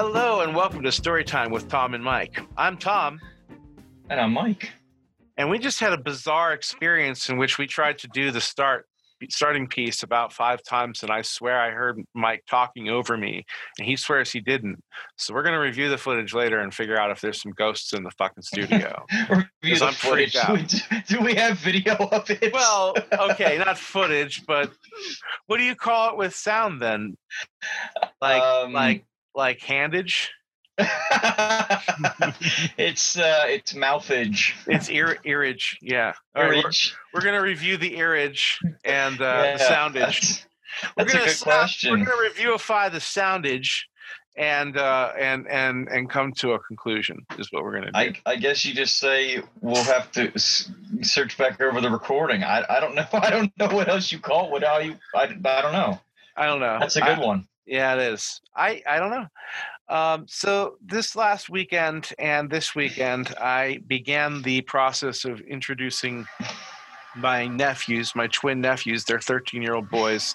Hello and welcome to Storytime with Tom and Mike. I'm Tom, And I'm Mike. and we just had a bizarre experience in which we tried to do the start starting piece about five times, and I swear I heard Mike talking over me, and he swears he didn't. So we're gonna review the footage later and figure out if there's some ghosts in the fucking studio. Review the footage. out. Do we, do we have video of it? well, okay, not footage, but what do you call it with sound then? Like Um, like like handage? it's uh, it's mouthage. It's ear earage, yeah. All right, we're, we're gonna review the earage and uh, Yeah, the soundage. That's, We're that's a gonna good sound- question. We're to reviewify the soundage and uh, and and and come to a conclusion. Is what we're going to do. I, I guess you just say we'll have to s- search back over the recording. I, I don't know. I don't know what else you call it. What how you? I, I don't know. I don't know. That's a good one. Yeah, it is. I I don't know. Um, so this last weekend and this weekend, I began the process of introducing my nephews, my twin nephews, they're 13 year old boys,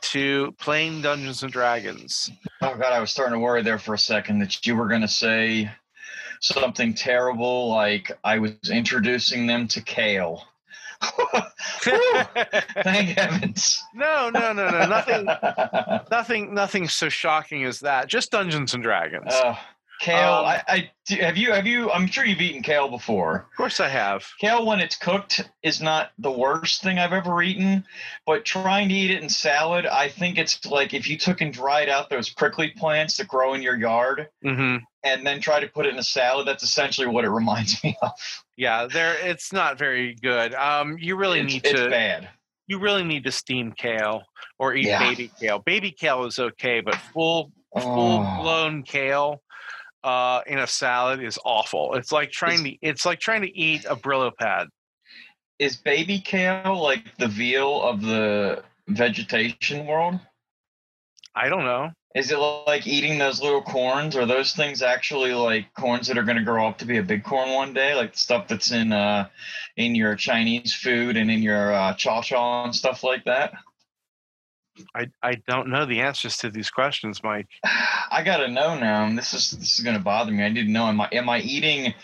to playing Dungeons and Dragons. Oh god, I was starting to worry there for a second that you were going to say something terrible, like I was introducing them to kale. Thank heavens. no, no, no, no, nothing. nothing nothing so shocking as that just dungeons and dragons Uh, kale, Um, I, I do- have you have you? I'm sure you've eaten kale before. of course i have Kale, when it's cooked, is not the worst thing I've ever eaten. But trying to eat it in salad, I think it's like if you took and dried out those prickly plants that grow in your yard, hmm and then try to put it in a salad. That's essentially what it reminds me of. yeah there it's not very good um you really it's, need it's to bad. you really need to steam kale or eat Yeah. baby kale baby kale is okay but full full Oh. blown kale uh in a salad is awful it's like trying to it's like trying to eat a brillo pad Is baby kale like the veal of the vegetation world? i don't know Is it like eating those little corns? Are those things actually like corns that are going to grow up to be a big corn one day, like the stuff that's in uh, in your Chinese food and in your uh, chow chow and stuff like that? I i don't know the answers to these questions mike I gotta know now. This is this is going to bother me. I need to know. Am I am I eating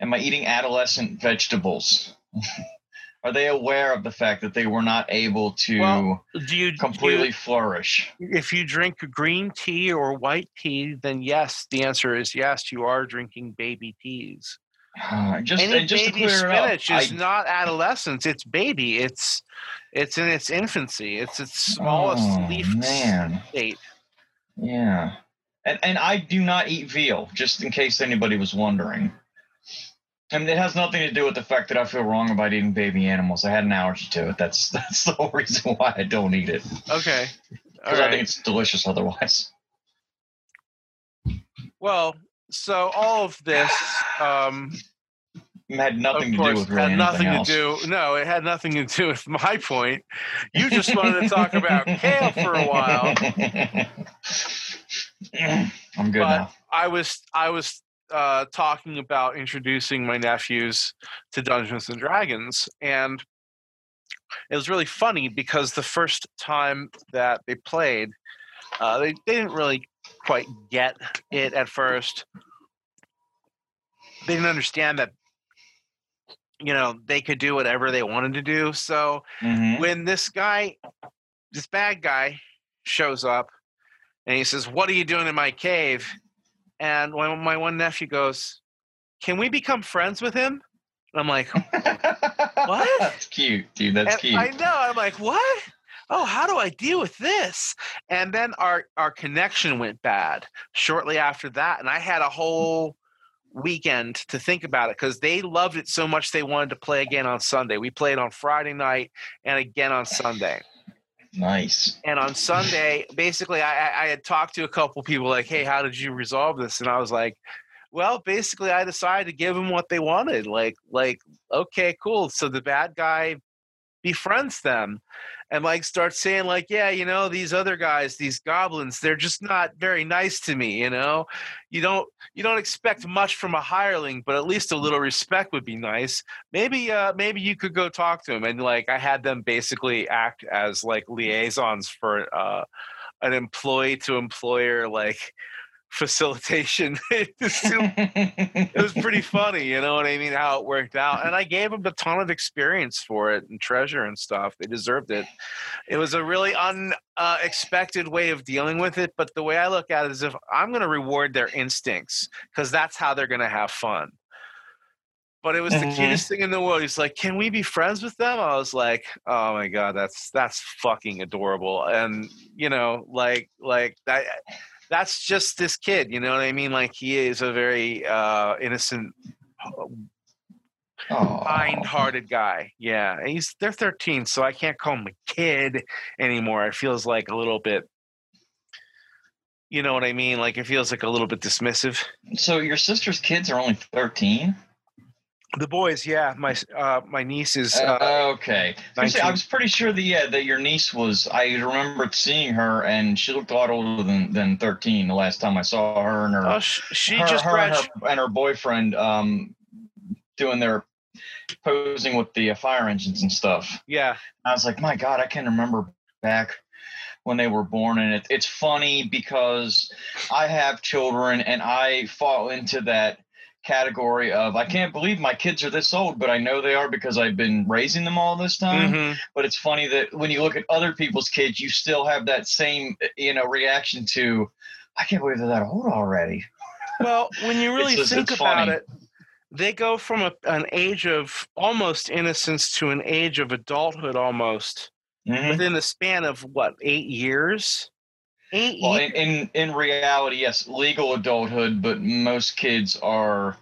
am I eating adolescent vegetables? are they aware of the fact that they were not able to Well, do you do you- completely flourish? if you drink green tea or white tea, then yes, the answer is yes, you are drinking baby teas. Uh, just Any and just to baby clear it up, spinach is I- not adolescence; it's baby. It's it's in its infancy. It's its smallest Oh, leaf man. state. Yeah. And and I do not eat veal, just in case anybody was wondering. And it has nothing to do with the fact that I feel wrong about eating baby animals. I had an allergy to it. That's that's the whole reason why I don't eat it. Okay, Because I think it's delicious otherwise. Well, so all of this. Um, It had nothing of to do with really had nothing anything to do. No, it had nothing to do with my point. You just wanted to talk about kale for a while. I'm good But- now. I was I was uh, talking about introducing my nephews to Dungeons and Dragons, and it was really funny because the first time that they played, uh, they, they didn't really quite get it at first. They didn't understand that you know they could do whatever they wanted to do. So Mhm. when this guy, this bad guy, shows up and he says, "What are you doing in my cave?" And when my one nephew goes, "Can we become friends with him?" And I'm like, What? That's cute, dude. That's and cute. I know. I'm like, what? Oh, how do I deal with this? And then our our connection went bad shortly after that, and I had a whole weekend to think about it because they loved it so much they wanted to play again on Sunday. We played on Friday night and again on Sunday. Nice. And on Sunday, basically, I, I- had talked to a couple people like, "Hey, how did you resolve this?" And I was like, "Well, basically, I decided to give them what they wanted. Like, like, okay, cool. So the bad guy befriends them, and like starts saying like, yeah, you know, these other guys, these goblins, they're just not very nice to me. You know, you don't you don't expect much from a hireling, but at least a little respect would be nice. Maybe, uh, maybe you could go talk to him." And like, I had them basically act as like liaisons for uh, an employee to employer like facilitation. it was pretty funny, you know what I mean? How it worked out, and I gave them a ton of experience for it and treasure and stuff. They deserved it. It was a really unexpected uh, way of dealing with it, but the way I look at it is if I'm going to reward their instincts because that's how they're going to have fun. But it was mm-hmm. the cutest thing in the world. He's like, "Can we be friends with them?" I was like, "Oh my god, that's that's fucking adorable." And you know, like like that that's just this kid. You know what I mean? Like he is a very uh, innocent, kind-hearted guy. Yeah, he's they're 13, so I can't call him a kid anymore. It feels like a little bit. You know what I mean? Like it feels like a little bit dismissive. So your sister's kids are only 13. The boys, yeah. My uh, my niece is uh, uh, okay. I was pretty sure that yeah that your niece was. I remember seeing her, and she looked a lot older than, than thirteen. The last time I saw her and her, oh, she her, just her, and, her, and her boyfriend um, doing their posing with the uh, fire engines and stuff. Yeah, I was like, my God, I can't remember back when they were born, and it, it's funny because I have children, and I fall into that category of I can't believe my kids are this old, but I know they are because I've been raising them all this time. Mm-hmm. But it's funny that when you look at other people's kids, you still have that same you know reaction to I can't believe they're that old already. Well, when you really just, think about funny. it, they go from a, an age of almost innocence to an age of adulthood almost mm-hmm. within the span of what eight years Eight well, in, in, in reality, yes, legal adulthood, but most kids are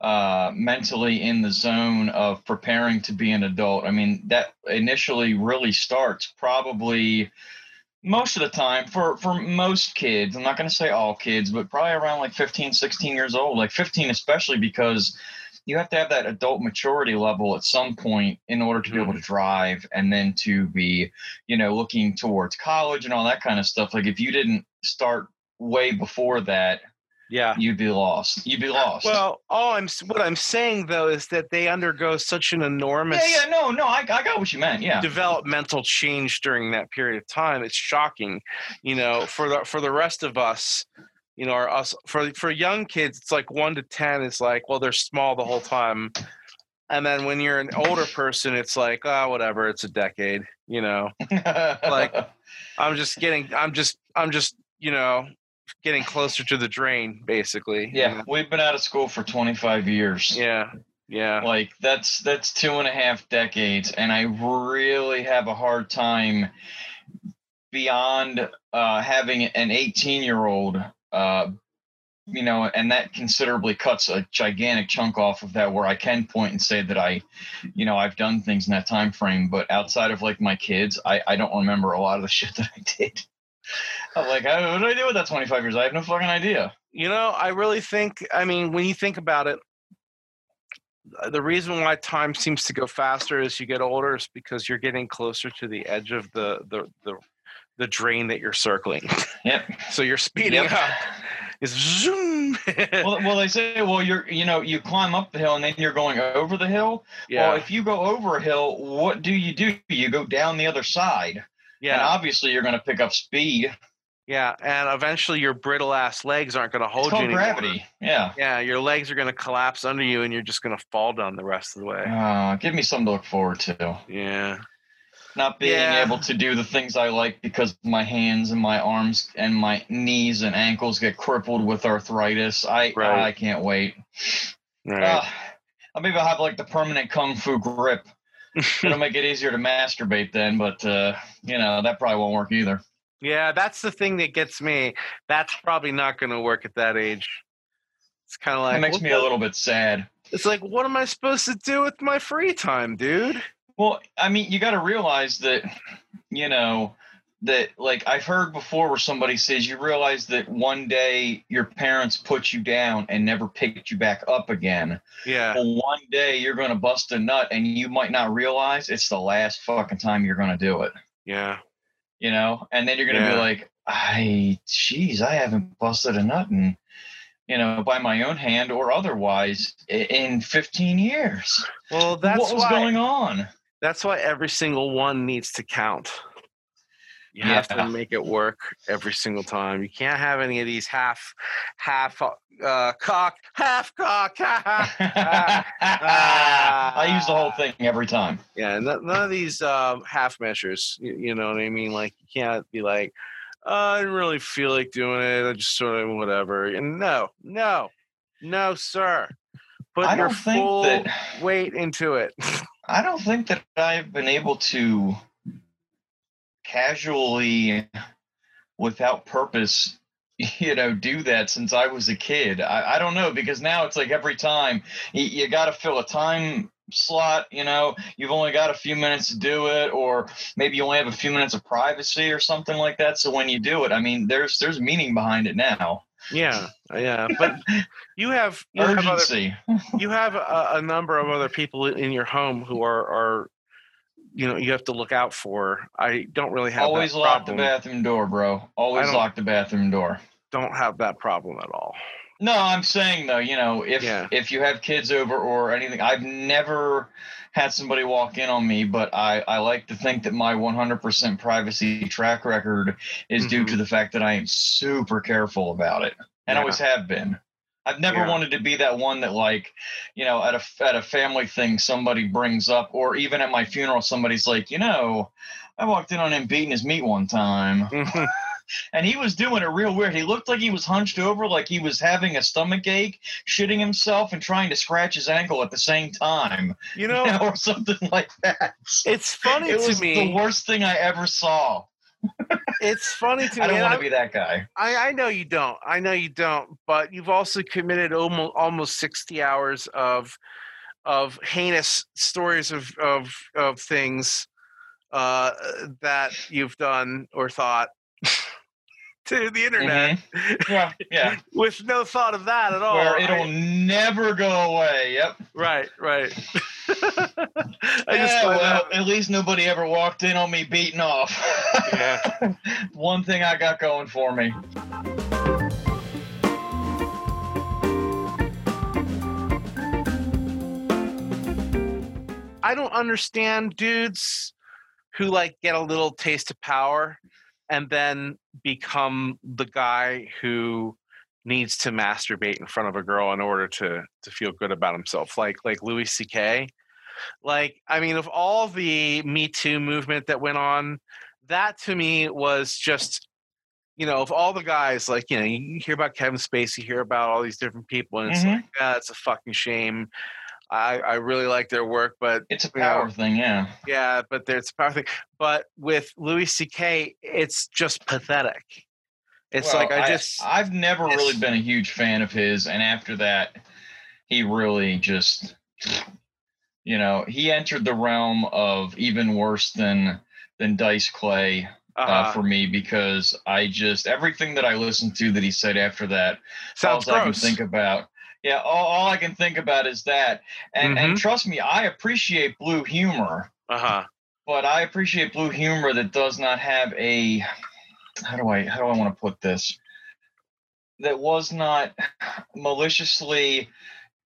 uh, mentally in the zone of preparing to be an adult. I mean, that initially really starts probably most of the time for for most kids. I'm not going to say all kids, but probably around like 15, 16 years old, like 15 especially because you have to have that adult maturity level at some point in order to be able to mm-hmm. drive and then to be you know looking towards college and all that kind of stuff. Like if you didn't start way before that yeah. you'd be lost. You'd be lost. Well all i'm what i'm saying though is that they undergo such an enormous yeah yeah no no i, I got what you meant yeah. developmental change during that period of time. It's shocking you know for the for the rest of us you know, are us for for young kids, it's like one to ten is like, well, they're small the whole time. And then when you're an older person, it's like, oh, whatever, it's a decade, you know. like I'm just getting I'm just I'm just, you know, getting closer to the drain, basically. Yeah. You know? We've been out of school for twenty five years. Yeah. Yeah. Like that's that's two and a half decades. And I really have a hard time beyond uh, having an 18 year old uh, you know, and that considerably cuts a gigantic chunk off of that where I can point and say that I, you know, I've done things in that time frame. But outside of like my kids, I, I don't remember a lot of the shit that I did. I'm like, what did I do with that 25 years? I have no fucking idea. You know, I really think, I mean, when you think about it, uh, the reason why time seems to go faster as you get older is because you're getting closer to the edge of the the the the drain that you're circling. Yep. so you're speeding yep. up. Is zoom. well, well, they say, well, you're, you know, you climb up the hill and then you're going over the hill. Yeah. Well, if you go over a hill, what do you do? You go down the other side. Yeah. And obviously, you're going to pick up speed. Yeah, and eventually your brittle ass legs aren't going to hold it's you anymore. gravity. Yeah. Yeah, your legs are going to collapse under you, and you're just going to fall down the rest of the way. Uh, give me something to look forward to. Yeah not being yeah. able to do the things I like because my hands and my arms and my knees and ankles get crippled with arthritis. I right. I can't wait. Right. Uh, I'll maybe I'll have like the permanent kung fu grip. It'll make it easier to masturbate then, but uh, you know that probably won't work either. Yeah, that's the thing that gets me. That's probably not going to work at that age. It's kind of like it makes me the, a little bit sad. It's like, what am I supposed to do with my free time, dude? Well, I mean, you got to realize that, you know, that like I've heard before where somebody says you realize that one day your parents put you down and never picked you back up again. Yeah. Well, one day you're going to bust a nut and you might not realize it's the last fucking time you're going to do it. Yeah. You know, and then you're going to yeah. be like, I, geez, I haven't busted a nut in, you know, by my own hand or otherwise in 15 years. Well, that's what was why, going on. That's why every single one needs to count. You have to make it work every single time. You can't have any of these half, half uh, cock, half cock. I use the whole thing every time. yeah, no- none of these um, half measures. You, you know what I mean? Like you can't be like, oh, I didn't really feel like doing it. I just sort of whatever. And no, no, no, sir. Put I your full that- weight into it. I don't think that I've been able to casually, without purpose, you know, do that since I was a kid. I, I don't know because now it's like every time you, you got to fill a time slot. You know, you've only got a few minutes to do it, or maybe you only have a few minutes of privacy or something like that. So when you do it, I mean, there's there's meaning behind it now. Yeah, uh, yeah. But you have you have other Urgency. you have a, a number of other people in your home who are are you know you have to look out for. I don't really have Always lock the bathroom door, bro. Always lock the bathroom door. Don't have that problem at all. No, I'm saying though, you know, if Yeah. if you have kids over or anything, I've never had somebody walk in on me, but I I like to think that my 100% privacy track record is due Mhm. to the fact that I am super careful about it, and Yeah. always have been. I've never Yeah. wanted to be that one that like, you know, at a at a family thing somebody brings up, or even at my funeral somebody's like, you know, I walked in on him beating his meat one time Mhm. And he was doing it real weird. He looked like he was hunched over, like he was having a stomach ache, shitting himself, and trying to scratch his ankle at the same time, you you know, know, or something like that. it's funny it to was me. the worst thing I ever saw. It's funny to me. I don't want to be that guy. I, I know you don't. I know you don't. But you've also committed almost almost sixty hours of of heinous stories of of of things uh, that you've done or thought to the internet Mhm. Yeah, yeah. with no thought of that at all. Where it'll never go away. Yep. right, right. I yeah, well, at least nobody ever walked in on me beating off. Yeah. One thing I got going for me. I don't understand dudes who like get a little taste of power and then become the guy who needs to masturbate in front of a girl in order to to feel good about himself like like Louis CK like I mean of all the me too movement that went on that to me was just you know of all the guys like you know you hear about Kevin Spacey you hear about all these different people and it's Mhm. like yeah it's a fucking shame I I really like their work but It's a You know, power thing, yeah. yeah, but there's a power thing. But with Louis C.K., it's just pathetic. It's Well, like I just I've never really been a huge fan of his, and after that, he really just, you know, he entered the realm of even worse than than Dice Clay uh, uh, for me because I just everything that I listened to that he said after that, sounds all I can think about. Yeah, all, all I can think about is that, and and Mhm. trust me, I appreciate blue humor, Uh huh. but I appreciate blue humor that does not have a how do I how do I want to put this that was not maliciously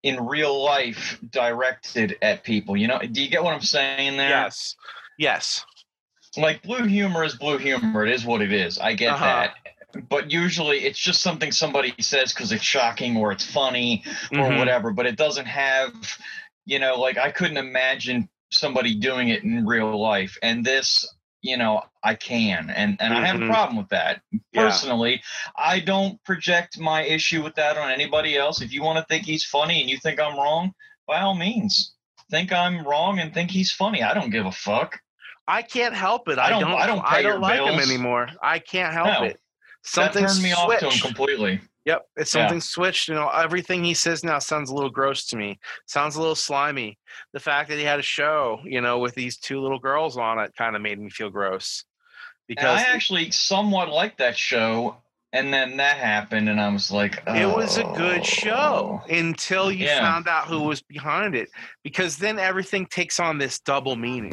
in real life directed at people. You know, do you get what I'm saying there? Yes. Yes. Like blue humor is blue humor. It is what it is. I get Uh-huh. that. But usually it's just something somebody says because it's shocking or it's funny or Mhm. whatever, but it doesn't have, you know, like I couldn't imagine somebody doing it in real life. And this, you know, I can. And and I have a Mhm. problem with that. Yeah. Personally, I don't project my issue with that on anybody else. If you want to think he's funny and you think I'm wrong, by all means. Think I'm wrong and think he's funny. I don't give a fuck. I can't help it. I I don't- i don't. I don't pay your like him bills. anymore. I can't help No. it. Something that turned me off to him switched. completely. Yep, it's Yeah. something switched. You know, everything he says now sounds a little gross to me. Sounds a little slimy. The fact that he had a show, you know, with these two little girls on it, kind of made me feel gross. And Because I actually somewhat liked that show, and then that happened, and I was like, it was a good show "Oh." until you Yeah. found out who was behind it. Because then everything takes on this double meaning.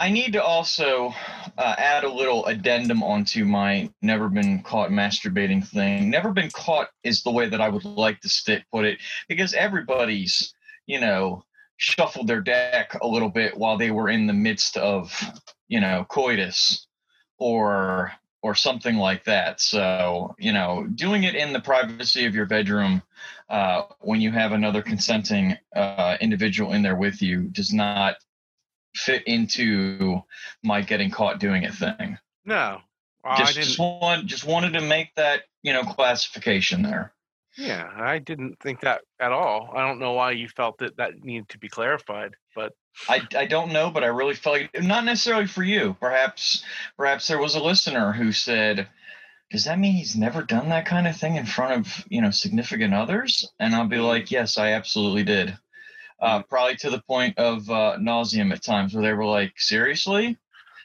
I need to also uh, add a little addendum onto my never been caught masturbating thing. Never been caught is the way that I would like to stick put it because everybody's you know, shuffled their deck a little bit while they were in the midst of, you know, coitus or or something like that. So, you know, doing it in the privacy of your bedroom uh, when you have another consenting uh, individual in there with you does not fit into my getting caught doing it thing. No, well, just, just want, just wanted to make that you know classification there. Yeah, I didn't think that at all. I don't know why you felt that that needed to be clarified, but I, I don't know, but I really felt like not necessarily for you. Perhaps perhaps there was a listener who said, "Does that mean he's never done that kind of thing in front of you know significant others?" And I'll be hmm. like, "Yes, I absolutely did." Uh, probably to the point of uh, nauseum at times, where they were like, "Seriously?" And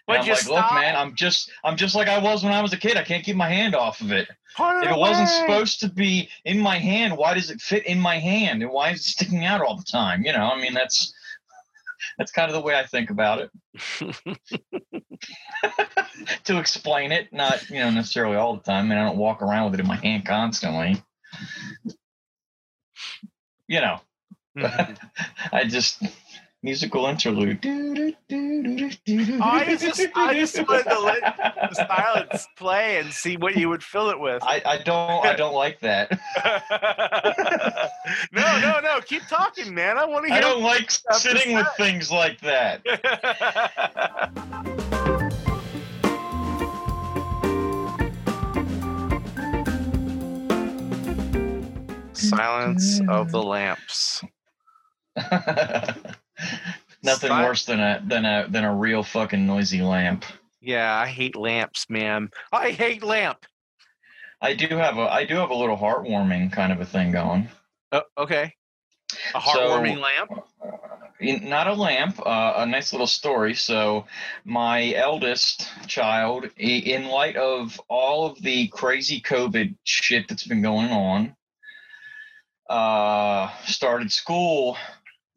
Would I'm like, stop? "Look, man, I'm just I'm just like I was when I was a kid. I can't keep my hand off of it." Put If it wasn't supposed to be in my hand, why does it fit in my hand? And why is it sticking out all the time? You know, I mean, that's that's kind of the way I think about it. to explain it, not you know necessarily all the time. I mean, I don't walk around with it in my hand constantly. You know. Mm-hmm. I just musical interlude. Oh, I just- I just wanted to let the silence play and see what you would fill it with. I, I don't I don't like that. no, no, no. Keep talking, man. I want to hear. I don't like sitting with things like that. Silence of the lamps. Nothing Si- worse than a than a than a real fucking noisy lamp. Yeah, I hate lamps, man. I hate lamp. I do have a I do have a little heartwarming kind of a thing going. Oh, okay. A So- heartwarming lamp. Uh, not a lamp, uh, a nice little story. So, my eldest child, in light of all of the crazy COVID shit that's been going on, uh, started school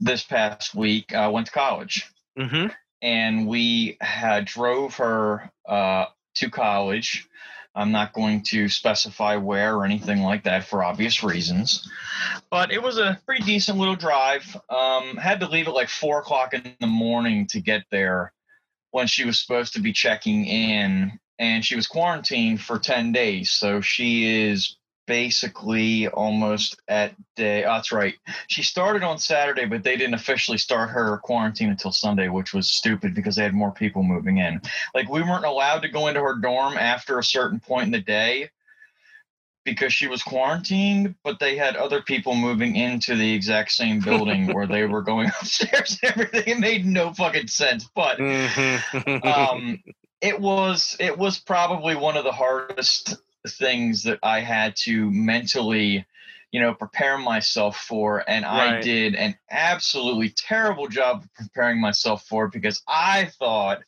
this past week. Uh, went to college. Mm-hmm. and we had drove her uh, to college. I'm not going to specify where or anything like that for obvious reasons, but it was a pretty decent little drive. Um, had to leave at like four o'clock in the morning to get there when she was supposed to be checking in, and she was quarantined for ten days. So she is basically almost at day. Oh, that's right. She started on Saturday, but they didn't officially start her quarantine until Sunday, which was stupid because they had more people moving in. Like we weren't allowed to go into her dorm after a certain point in the day because she was quarantined, but they had other people moving into the exact same building where they were going upstairs and everything. It made no fucking sense. But Mm-hmm. um, it was it was probably one of the hardest things that I had to mentally, you know, prepare myself for, and I did an absolutely terrible job of preparing myself for it because I thought.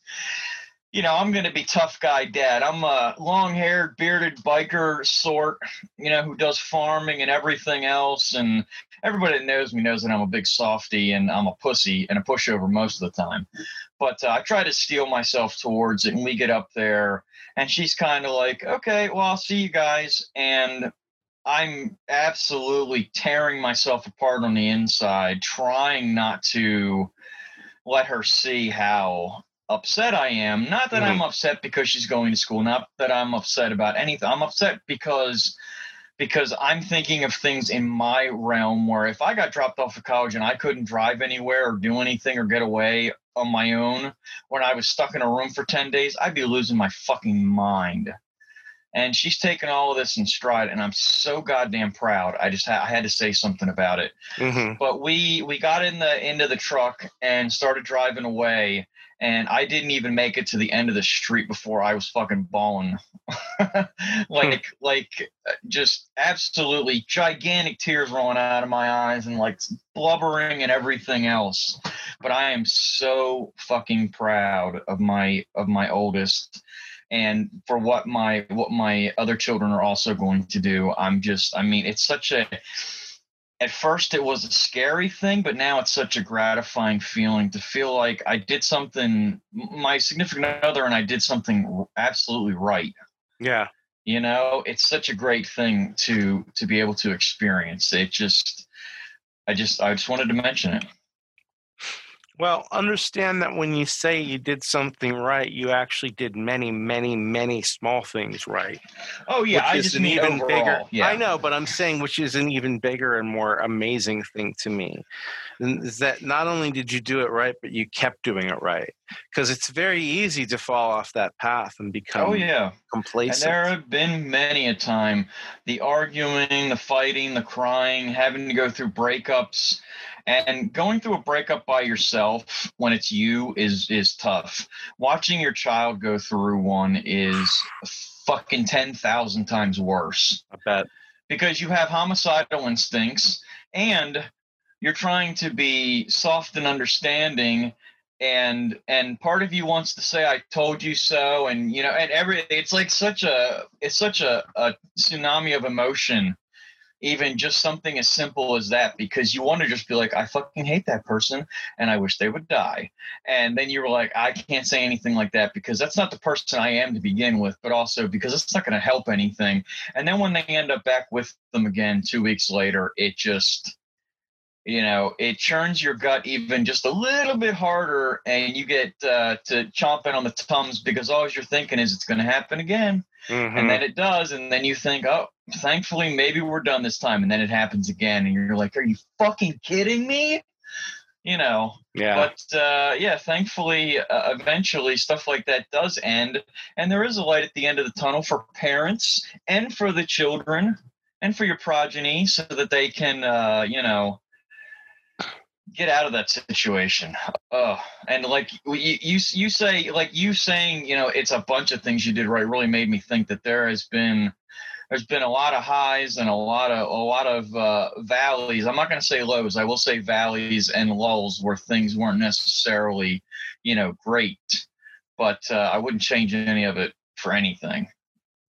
You know, I'm going to be tough guy dad. I'm a long haired, bearded biker sort, you know, who does farming and everything else. And everybody that knows me knows that I'm a big softy and I'm a pussy and a pushover most of the time but uh, I try to steel myself towards it. And we get up there, and she's kind of like, "Okay, well, I'll see you guys." And I'm absolutely tearing myself apart on the inside, trying not to let her see how upset I am. Not that I'm mm-hmm. upset because she's going to school. Not that I'm upset about anything. I'm upset because because I'm thinking of things in my realm where if I got dropped off of college and I couldn't drive anywhere or do anything or get away on my own when I was stuck in a room for 10 days, I'd be losing my fucking mind. And she's taken all of this in stride, and I'm so goddamn proud. I just ha- I had to say something about it mm-hmm. but we we got in the into the truck and started driving away and i didn't even make it to the end of the street before i was fucking bawling like like uh, just absolutely gigantic tears rolling out of my eyes and like blubbering and everything else. But i am so fucking proud of my of my oldest. And for what my what my other children are also going to do i'm just i mean it's such a at first it was a scary thing but now it's such a gratifying feeling to feel like i did something my significant other and i did something absolutely right Yeah. you know it's such a great thing to to be able to experience it just I just I just wanted to mention it. Well, understand that when you say you did something right, you actually did many, many, many small things right. Oh yeah, I just an mean even overall. bigger. Yeah. I know, but I'm saying which is an even bigger and more amazing thing to me. Is that not only did you do it right, but you kept doing it right? Because it's very easy to fall off that path and oh, become Oh yeah. And complacent. there have been many a time the arguing, the fighting, the crying, having to go through breakups. And going through a breakup by yourself when it's you is is tough. Watching your child go through one is fucking 10,000 times worse I bet. because you have homicidal instincts and you're trying to be soft and understanding and and part of you wants to say i told you so and you know and every it's like such a it's such a, a tsunami of emotion even just something as simple as that because you want to just be like i fucking hate that person and i wish they would die. And then you were like i can't say anything like that because that's not the person i am to begin with but also because it's not going to help anything. And then when they end up back with them again two weeks later it just you know it churns your gut even just a little bit harder and you get uh, to chomping on the tums because all you're thinking is it's going to happen again. Mhm. and then it does and then you think oh thankfully maybe we're done this time and then it happens again and you're like are you fucking kidding me? You know? Yeah. but uh, yeah thankfully uh, eventually stuff like that does end and there is a light at the end of the tunnel for parents and for the children and for your progeny so that they can uh, you know get out of that situation. Oh and like you, you you say like you saying you know it's a bunch of things you did right really made me think that there has been there's been a lot of highs and a lot of a lot of uh, valleys. I'm not going to say lows. I will say valleys and lulls where things weren't necessarily, you know, great. But uh, I wouldn't change any of it for anything.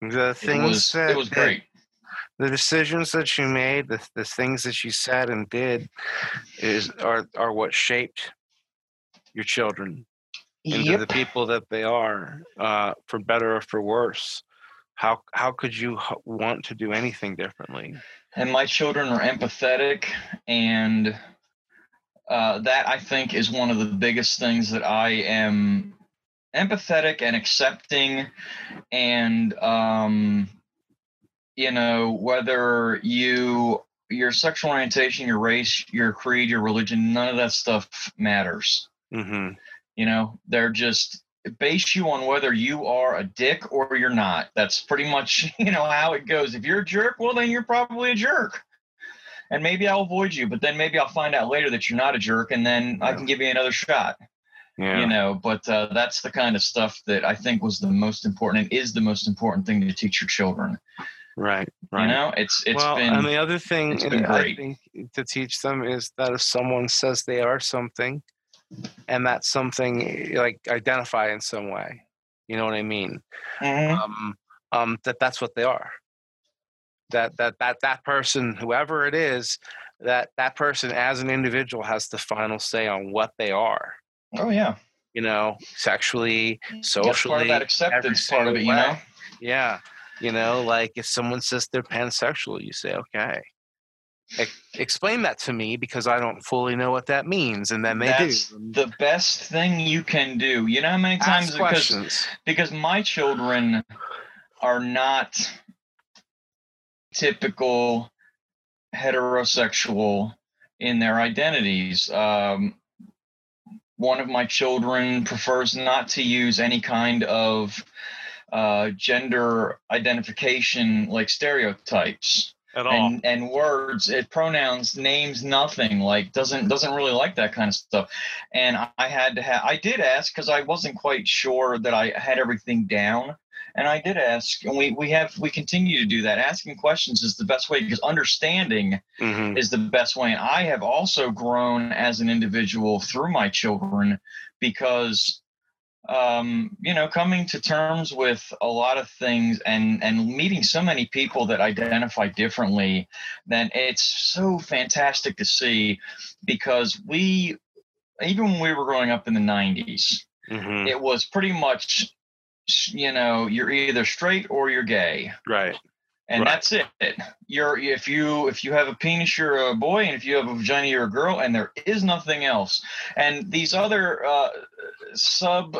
the It things was that, it was that- great. the decisions that you made, the, the things that you said and did, is are are what shaped your children into the people that they are, uh, for better or for worse. How how could you h- want to do anything differently? and my children are empathetic and uh, that i think is one of the biggest things that i am empathetic and accepting and um, you know whether you your sexual orientation your race your creed your religion none of that stuff matters hmm you know they're just base you on whether you are a dick or you're not that's pretty much you know how it goes if you're a jerk well then you're probably a jerk and maybe i'll avoid you but then maybe i'll find out later that you're not a jerk and then i can give you another shot Yeah. you know but uh, that's the kind of stuff that i think was the most important and is the most important thing to teach your children right. Right. you know it's it's well, been and the other thing I think to teach them is that if someone says they are something, and that something like identify in some way, you know what I mean? Mhm. um, um, that that's what they are. That that that that person, whoever it is, that that person as an individual has the final say on what they are. oh yeah You know, sexually, that's part socially. of that acceptance part of it you know Yeah, you know, like if someone says they're pansexual, you say, okay. Ex- explain that to me because I don't fully know what that means, and then they that's do. the best thing you can do you know how many times Ask because questions. because my children are not typical heterosexual in their identities. Um, one of my children prefers not to use any kind of uh, gender identification like stereotypes At all. and and words it pronouns names nothing like doesn't doesn't really like that kind of stuff and i, had to have i did ask because i wasn't quite sure that i had everything down and i did ask and we we have we continue to do that asking questions is the best way because understanding Mhm. is the best way and i have also grown as an individual through my children because um, you know, coming to terms with a lot of things and and meeting so many people that identify differently, then it's so fantastic to see because we even when we were growing up in the 90s, Mhm. it was pretty much you know, you're either straight or you're gay. Right. And Right. that's it. You're if you if you have a penis, you're a boy, and if you have a vagina, you're a girl, and there is nothing else. And these other uh, sub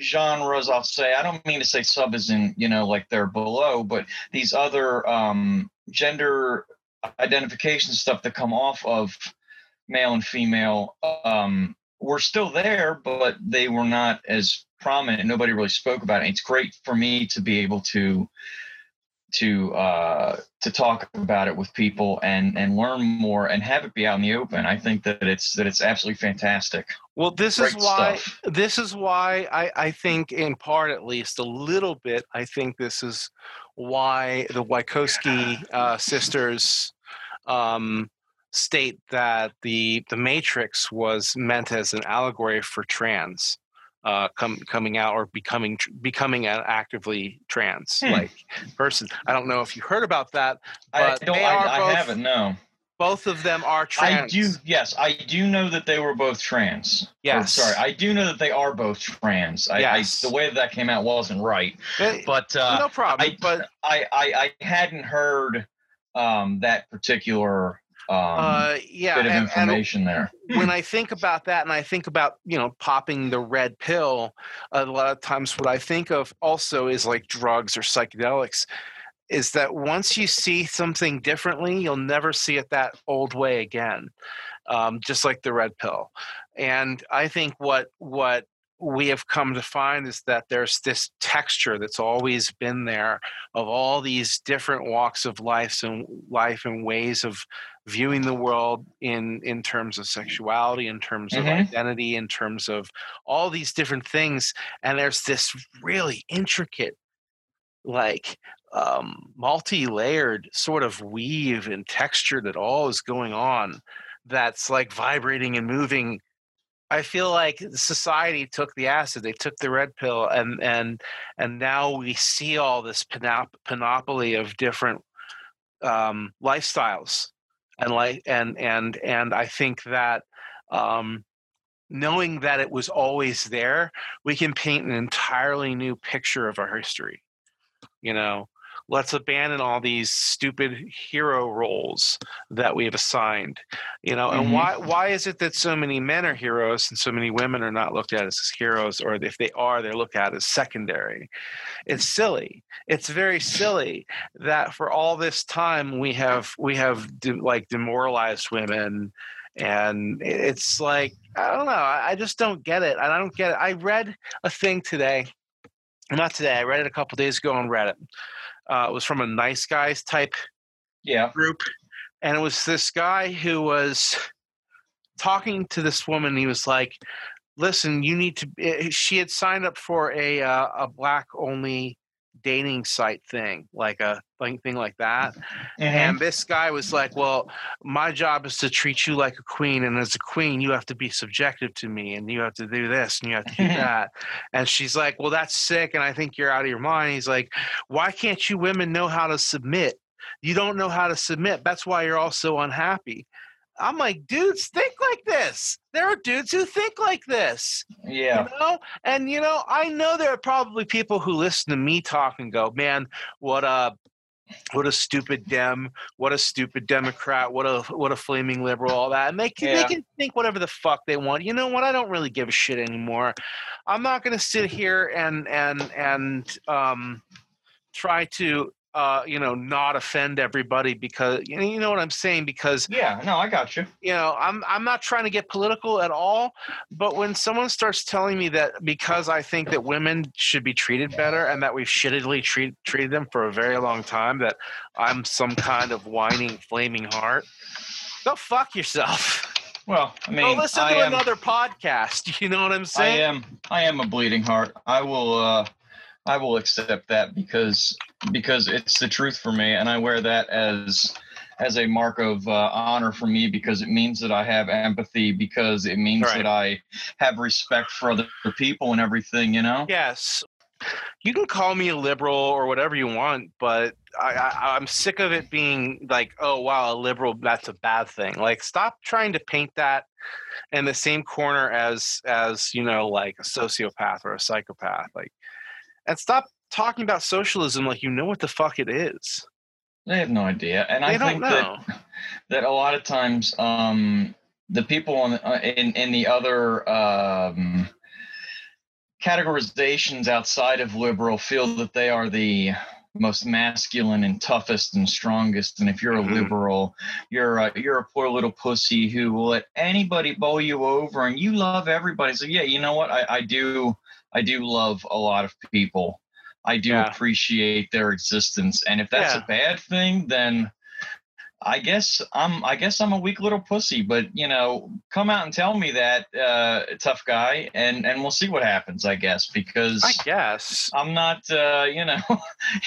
genres, I'll say, I don't mean to say sub is in you know like they're below, but these other um, gender identification stuff that come off of male and female um, were still there, but they were not as prominent. Nobody really spoke about it. It's great for me to be able to to uh, to talk about it with people and and learn more and have it be out in the open. I think that it's that it's absolutely fantastic. Well, this Great is why stuff. this is why I, I think in part at least a little bit i think this is why the Wachowski uh, sisters um, state that the the matrix was meant as an allegory for trans uh, com- coming out or becoming tr- becoming an actively trans Hmm. like person i don't know if you heard about that I But don't. I, are I both haven't. No. both of them are trans I do. Yes, I do know that they were both trans. Yes sorry, I do know that they are both trans. I, Yes. I, the way that, came out wasn't right, but uh, no problem I- but I, I I hadn't heard um, that particular um, uh, yeah bit of and- and information there. when I think about that and I think about, you know, popping the red pill, a lot of times what I think of also is like drugs or psychedelics is that once you see something differently, you'll never see it that old way again. Um, just like the red pill. And I think what what we have come to find is that there's this texture that's always been there of all these different walks of life and life and ways of viewing the world in in terms of sexuality in terms of Mhm. identity in terms of all these different things and there's this really intricate like um, multi-layered sort of weave and texture that all is going on that's like vibrating and moving i feel like society took the acid they took the red pill and and and now we see all this panop- panoply of different um, lifestyles. And like and and and i think that um, knowing that it was always there we can paint an entirely new picture of our history you know let's abandon all these stupid hero roles that we have assigned you know and Mhm. why why is it that so many men are heroes and so many women are not looked at as heroes or if they are they're looked at as secondary? It's silly. It's very silly that for all this time we have we have de- like demoralized women and it's like i don't know i I just don't get it and i don't get it. I read a thing today not today i read it a couple days ago on reddit uh, it was from a nice guys type Yeah. group and it was this guy who was talking to this woman he was like listen you need to eh, she had signed up for a uh, a black only dating site thing like a thing, thing like that. Mhm. and this guy was like well my job is to treat you like a queen and as a queen you have to be subjective to me and you have to do this and you have to do that. And she's like well that's sick and i think you're out of your mind. He's like why can't you women know how to submit? You don't know how to submit. That's why you're all so unhappy i'm like dudes think like this. There are dudes who think like this Yeah. you know? And you know i know there are probably people who listen to me talk and go man what a what a stupid dem what a stupid democrat what a what a flaming liberal all that and they can, they can think whatever the fuck they want. You know what? I don't really give a shit anymore. I'm not going to sit here and and and um try to uh you know not offend everybody because you know, what i'm saying because Yeah. No, I got you. you know i'm i'm not trying to get political at all but when someone starts telling me that because i think that women should be treated better and that we've shittily treat, treated them for a very long time that i'm some kind of whining flaming heart go fuck yourself Well, I mean, go listen I to am, another podcast you know what i'm saying? I am, I am a bleeding heart. I will, uh, I will accept that because because it's the truth for me, and I wear that as as a mark of uh, honor for me because it means that I have empathy because it means Right. that I have respect for other people and everything. You know. yes you can call me a liberal or whatever you want but I, I i'm sick of it being like oh wow a liberal that's a bad thing like stop trying to paint that in the same corner as as you know like a sociopath or a psychopath like and stop talking about socialism like you know what the fuck it is They have no idea, and They I don't think know. that that a lot of times um, the people on uh, in in the other um, categorizations outside of liberal feel that they are the most masculine and toughest and strongest. And if you're a liberal, you're a, you're a poor little pussy who will let anybody bowl you over, and you love everybody. So yeah, you know what? I, I do I do love a lot of people. I do Yeah. appreciate their existence, and if that's Yeah. a bad thing, then I guess I'm I guess I'm a weak little pussy, but you know, come out and tell me that, uh, tough guy, and and we'll see what happens. I guess because I guess. I'm not, uh, you know,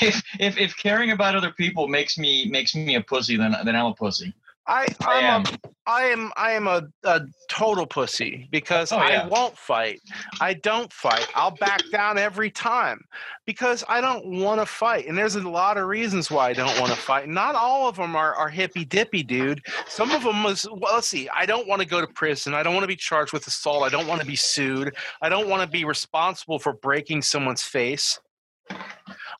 if if if caring about other people makes me makes me a pussy, then then I'm a pussy. I I'm am. a, I am I am a, a total pussy because Oh, yeah. I won't fight. I don't fight. I'll back down every time because I don't want to fight. And there's a lot of reasons why I don't want to fight. Not all of them are, are hippy dippy, dude. Some of them was well, let's see. I don't want to go to prison. I don't want to be charged with assault. I don't want to be sued. I don't want to be responsible for breaking someone's face.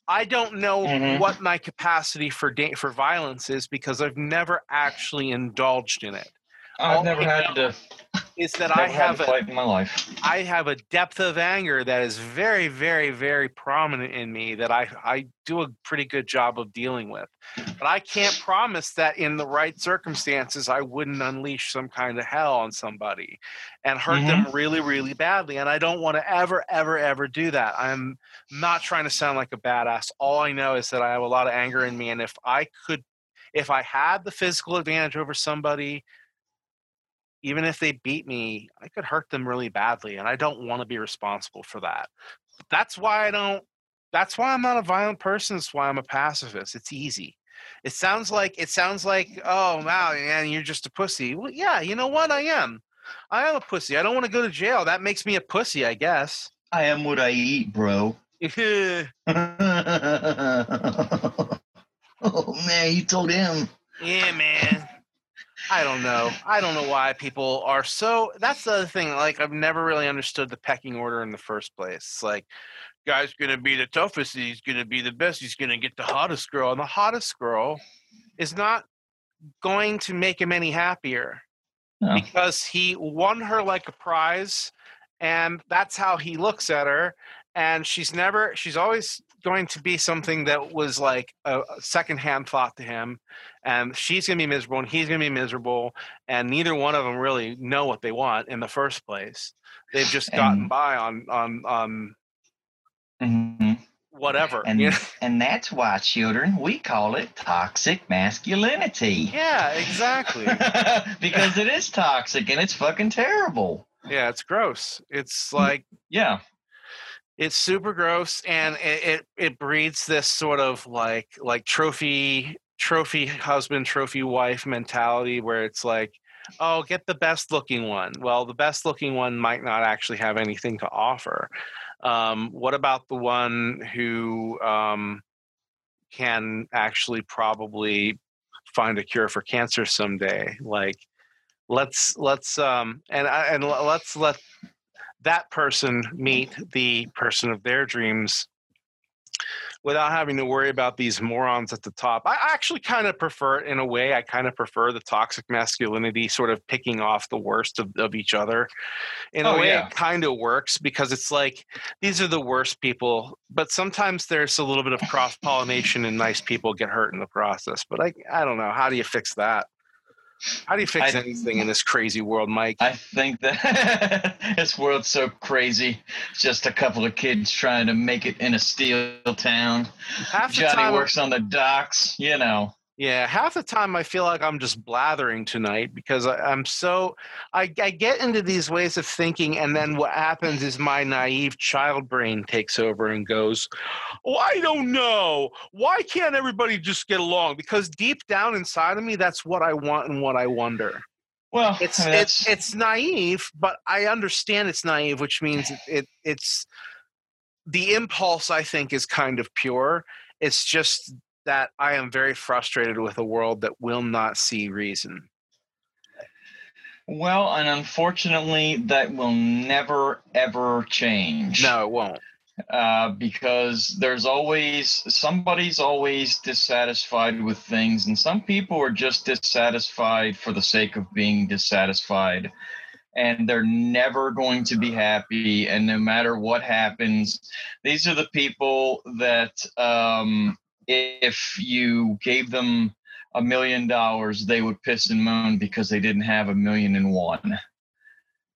I don't know Mhm. what my capacity for da- for violence is because I've never actually indulged in it. I've oh, never had to, Is that I have a, fight in my life. I have a depth of anger that is very, very, very prominent in me that I, I do a pretty good job of dealing with. But I can't promise that in the right circumstances, I wouldn't unleash some kind of hell on somebody and hurt them mm-hmm. really, really badly. And I don't want to ever, ever, ever do that. I'm not trying to sound like a badass. All I know is that I have a lot of anger in me. And if I could, if I had the physical advantage over somebody, even if they beat me, I could hurt them really badly, and I don't want to be responsible for that. That's why I don't. That's why I'm not a violent person. That's why I'm a pacifist. It's easy. It sounds like it sounds like oh wow, man, you're just a pussy. Well, yeah, you know what? I am. I am a pussy. I don't want to go to jail. That makes me a pussy, I guess. I am what I eat, bro. Oh, oh man, you told him. Yeah, man. I don't know. I don't know why people are so. That's the other thing. Like I've never really understood the pecking order in the first place. Like, guy's gonna be the toughest. He's gonna be the best. He's gonna get the hottest girl, and the hottest girl is not going to make him any happier No. because he won her like a prize, and that's how he looks at her. And she's never. She's always going to be something that was like a, a secondhand thought to him and she's going to be miserable and he's going to be miserable and neither one of them really know what they want in the first place they've just gotten And- by on on on Mhm. whatever And you know? and that's why, children, we call it toxic masculinity. yeah exactly because it is toxic and it's fucking terrible. yeah it's gross it's like Yeah. It's super gross and it, it it breeds this sort of like like trophy trophy husband trophy wife mentality where it's like oh get the best looking one. Well the best looking one might not actually have anything to offer. Um, what about the one who um, can actually probably find a cure for cancer someday? Like let's let's um and I- and let's let that person meet the person of their dreams without having to worry about these morons at the top. I actually kind of prefer it in a way. I kind of prefer the toxic masculinity sort of picking off the worst of, of each other. In a Oh, way, yeah. it kind of works because it's like these are the worst people, but sometimes there's a little bit of cross pollination and nice people get hurt in the process. But I, I don't know. How do you fix that? How do you fix I- anything in this crazy world, Mike? I think that this world's so crazy. It's just a couple of kids trying to make it in a steel town. Half Johnny time, works on the docks, you know. Yeah, half the time I feel like I'm just blathering tonight because I, I'm so I, I get into these ways of thinking, and then what happens is my naive child brain takes over and goes, "Oh, I don't know. Why can't everybody just get along?" Because deep down inside of me, that's what I want and what I wonder. Well, It's I mean, it's it's naive, but I understand it's naive, which means it, it it's the impulse. I think is kind of pure. It's just that I am very frustrated with a world that will not see reason. well, and unfortunately, that will never ever change. No, it won't. uh, because there's always somebody's always dissatisfied with things, and some people are just dissatisfied for the sake of being dissatisfied, and they're never going to be happy. And no matter what happens, these are the people that um, if you gave them a million dollars, they would piss and moan because they didn't have a million and one.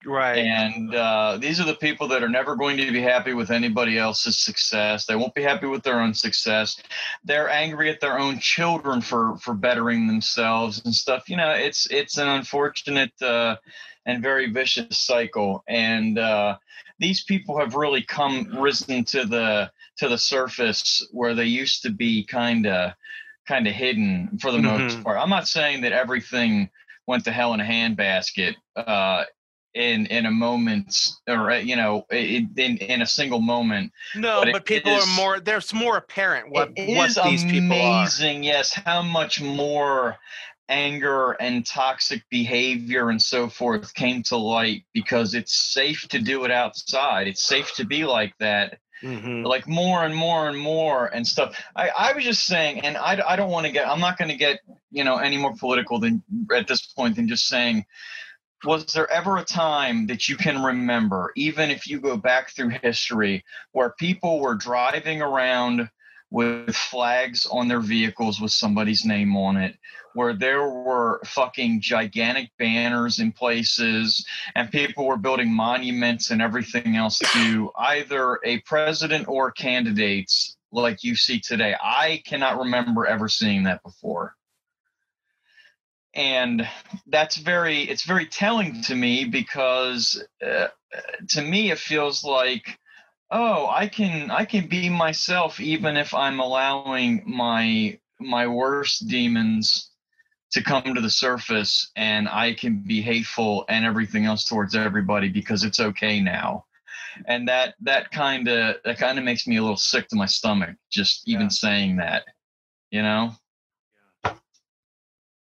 Right. And uh, these are the people that are never going to be happy with anybody else's success. They won't be happy with their own success. They're angry at their own children for for bettering themselves and stuff. You know, it's it's an unfortunate uh, and very vicious cycle. And uh, these people have really come risen to the to the surface where they used to be kind of kind of hidden for the mm-hmm. most part. I'm not saying that everything went to hell in a handbasket uh, in in a moment or uh, you know in in a single moment. No, but, but people is, are more. There's more apparent what what these people are. Amazing, yes. How much more anger and toxic behavior and so forth came to light because it's safe to do it outside. It's safe to be like that. Mm-hmm. Like more and more and more and stuff. I, I was just saying, and I, I don't want to get, I'm not going to get, you know, any more political than at this point than just saying, was there ever a time that you can remember, even if you go back through history, where people were driving around with flags on their vehicles with somebody's name on it, where there were fucking gigantic banners in places and people were building monuments and everything else to either a president or candidates like you see today. I cannot remember ever seeing that before. And that's very, it's very telling to me because uh, to me it feels like, oh, I can, I can be myself even if I'm allowing my my worst demons to come to the surface and I can be hateful and everything else towards everybody because it's okay now. And that that kind of that kind of makes me a little sick to my stomach just even yeah. saying that. You know? Yeah.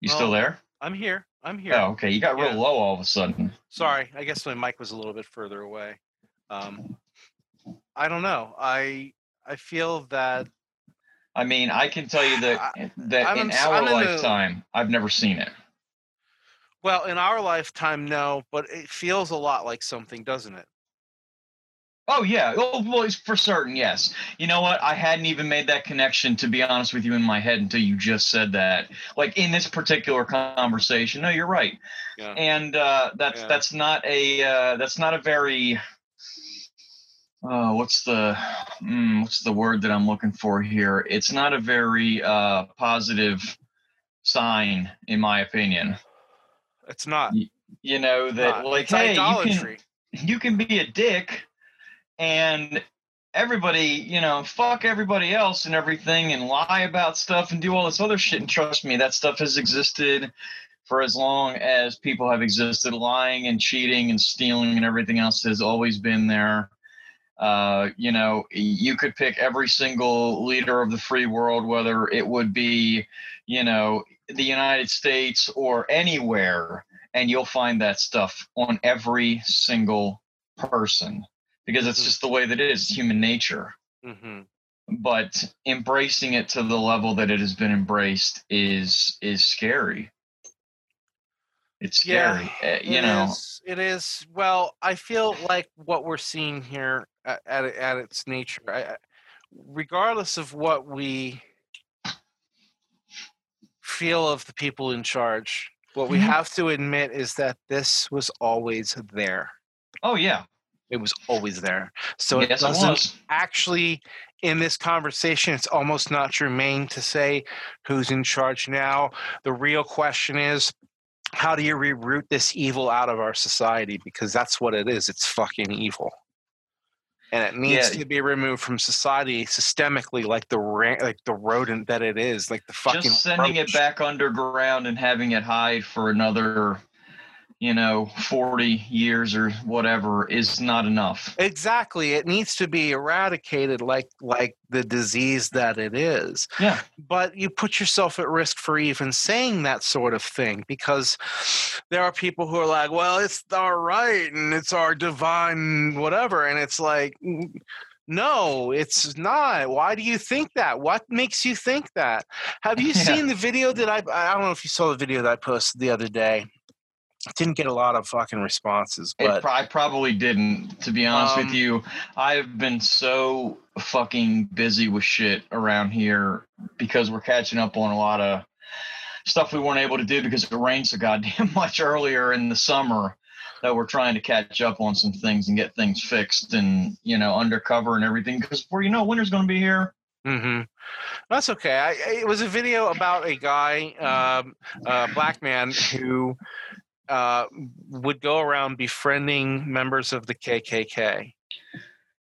You well, still there? I'm here. I'm here. Oh, okay. You got real yeah. low all of a sudden. Sorry. I guess my mic was a little bit further away. Um I don't know. I I feel that I mean, I can tell you that that I'm, in our lifetime, I've never seen it. Well, in our lifetime, no, but it feels a lot like something, doesn't it? Oh yeah, oh, well, for certain, yes. You know what? I hadn't even made that connection, to be honest with you, in my head until you just said that. Like in this particular conversation. No, you're right. Yeah. And uh, that's yeah. that's not a uh, that's not a very uh, what's the mm, what's the word that I'm looking for here? It's not a very uh, positive sign, in my opinion. It's not. You, you know that, like, it's hey, idolatry. you can you can be a dick, and everybody, you know, fuck everybody else and everything, and lie about stuff and do all this other shit. And trust me, that stuff has existed for as long as people have existed. Lying and cheating and stealing and everything else has always been there uh, you know, you could pick every single leader of the free world, whether it would be, you know, the United States or anywhere, and you'll find that stuff on every single person because it's mm-hmm. just the way that it is human nature. Mm-hmm. But embracing it to the level that it has been embraced is is scary. It's scary, yeah, uh, you know. Is, it is. Well, I feel like what we're seeing here at at, at its nature, I, regardless of what we feel of the people in charge, what we mm-hmm. have to admit is that this was always there. Oh yeah, it was always there. So yes, it doesn't it actually in this conversation. It's almost not germane to say who's in charge now. The real question is how do you reroot this evil out of our society? Because that's what it is. It's fucking evil. And it needs yeah. to be removed from society systemically, like the like the rodent that it is, like the fucking. Just sending roach. it back underground and having it hide for another you know 40 years or whatever is not enough exactly it needs to be eradicated like like the disease that it is yeah but you put yourself at risk for even saying that sort of thing because there are people who are like well it's our right and it's our divine whatever and it's like No, it's not. Why do you think that? What makes you think that? Have you Yeah. seen the video that I I don't know if you saw the video that I posted the other day. Didn't get a lot of fucking responses, but pro- I probably didn't, to be honest Um, with you. I've been so fucking busy with shit around here because we're catching up on a lot of stuff we weren't able to do because it rained so goddamn much earlier in the summer that we're trying to catch up on some things and get things fixed and you know undercover and everything because before you know winter's going to be here hmm That's okay. I, I- it was a video about a guy, um, a black man, who uh, would go around befriending members of the KKK.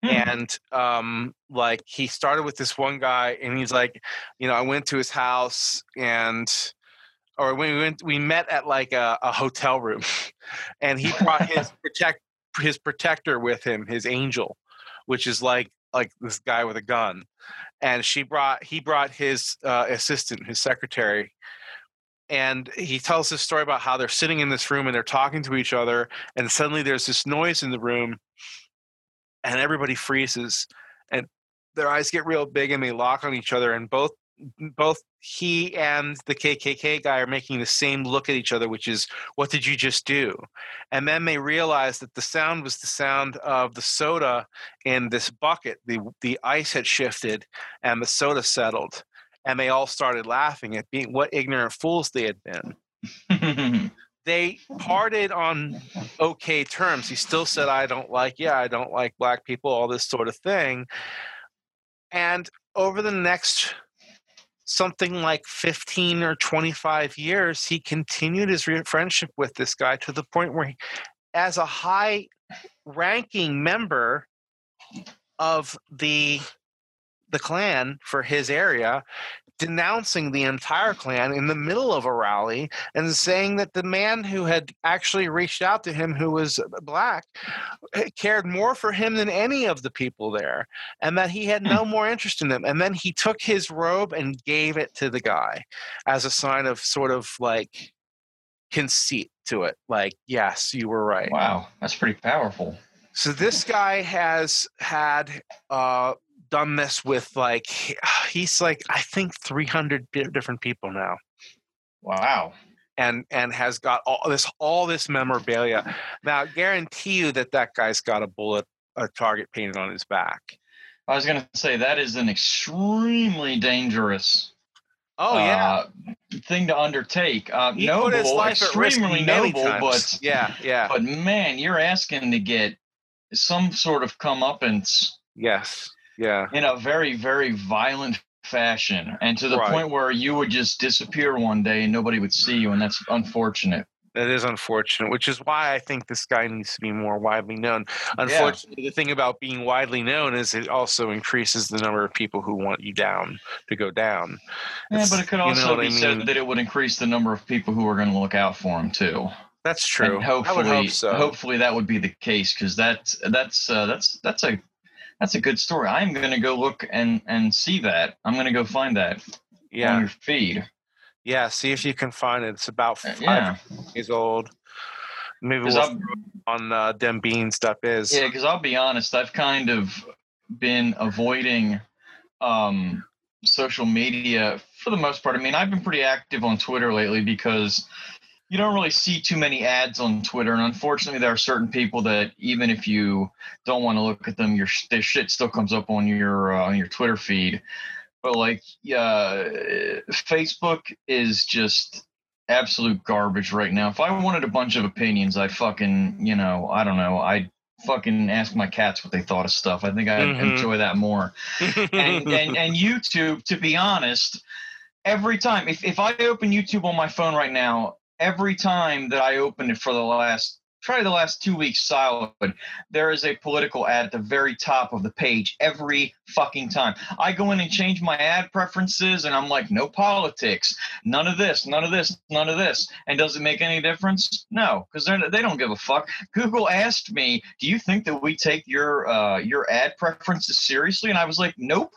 Hmm. And um, like he started with this one guy, and he's like, you know, I went to his house, and or we went, we met at like a, a hotel room, and he brought his protect his protector with him, his angel, which is like like this guy with a gun and she brought he brought his uh, assistant his secretary and he tells this story about how they're sitting in this room and they're talking to each other and suddenly there's this noise in the room and everybody freezes and their eyes get real big and they lock on each other and both both he and the KKK guy are making the same look at each other which is what did you just do? And then they realize that the sound was the sound of the soda in this bucket. The the ice had shifted and the soda settled and they all started laughing at being what ignorant fools they had been. They parted on okay terms. He still said i don't like yeah i don't like black people all this sort of thing. And over the next something like 15 or 25 years he continued his friendship with this guy to the point where he, as a high ranking member of the the Klan for his area denouncing the entire Klan in the middle of a rally and saying that the man who had actually reached out to him who was black eh, cared more for him than any of the people there and that he had no more interest in them. And then he took his robe and gave it to the guy as a sign of sort of like conceit to it like yes you were right. Wow that's pretty powerful. So this guy has had uh, done this with like he's like I think 300 different people now, wow. And and has got all this all this memorabilia. Now, I guarantee you that that guy's got a bullet, a target painted on his back. i was going to say that is an extremely dangerous Oh yeah, uh, thing to undertake. Uh, he noble put his life at risk extremely noble but yeah, yeah, but man you're asking to get some sort of comeuppance. Yes, yeah, in a very very violent fashion and to the Right. point where you would just disappear one day and nobody would see you and that's unfortunate that is unfortunate. Which is why I think this guy needs to be more widely known. Unfortunately, the thing about being widely known is it also increases the number of people who want you down to go down. yeah It's- but it could also be I said mean? that it would increase the number of people who are going to look out for him too That's true. and hopefully hope so. hopefully that would be the case because that's that's uh, that's that's a that's a good story i'm going to go look and and see that i'm going to go find that on yeah, your feed yeah. See if you can find it. It's about Uh, five yeah years old. Maybe we'll I'll, throw it on uh, Dem Bean stuff is. yeah because i'll be honest i've kind of been avoiding um social media for the most part i mean i've been pretty active on twitter lately because you don't really see too many ads on Twitter, and unfortunately, there are certain people that even if you don't want to look at them, your their shit still comes up on your uh, on your Twitter feed. But like, yeah, Facebook is just absolute garbage right now. If I wanted a bunch of opinions, I'd fucking, you know, I don't know, I'd fucking ask my cats what they thought of stuff. I think I'd Mhm. enjoy that more and, and and YouTube, to be honest, every time if, if I open YouTube on my phone right now, every time that I open it for the last probably the last two weeks solid, there is a political ad at the very top of the page every fucking time. I go in and change my ad preferences and I'm like, no politics, none of this, none of this, none of this. And does it make any difference? No, because they don't give a fuck. Google asked me, "Do you think that we take your uh, your ad preferences seriously?" And I was like, "Nope."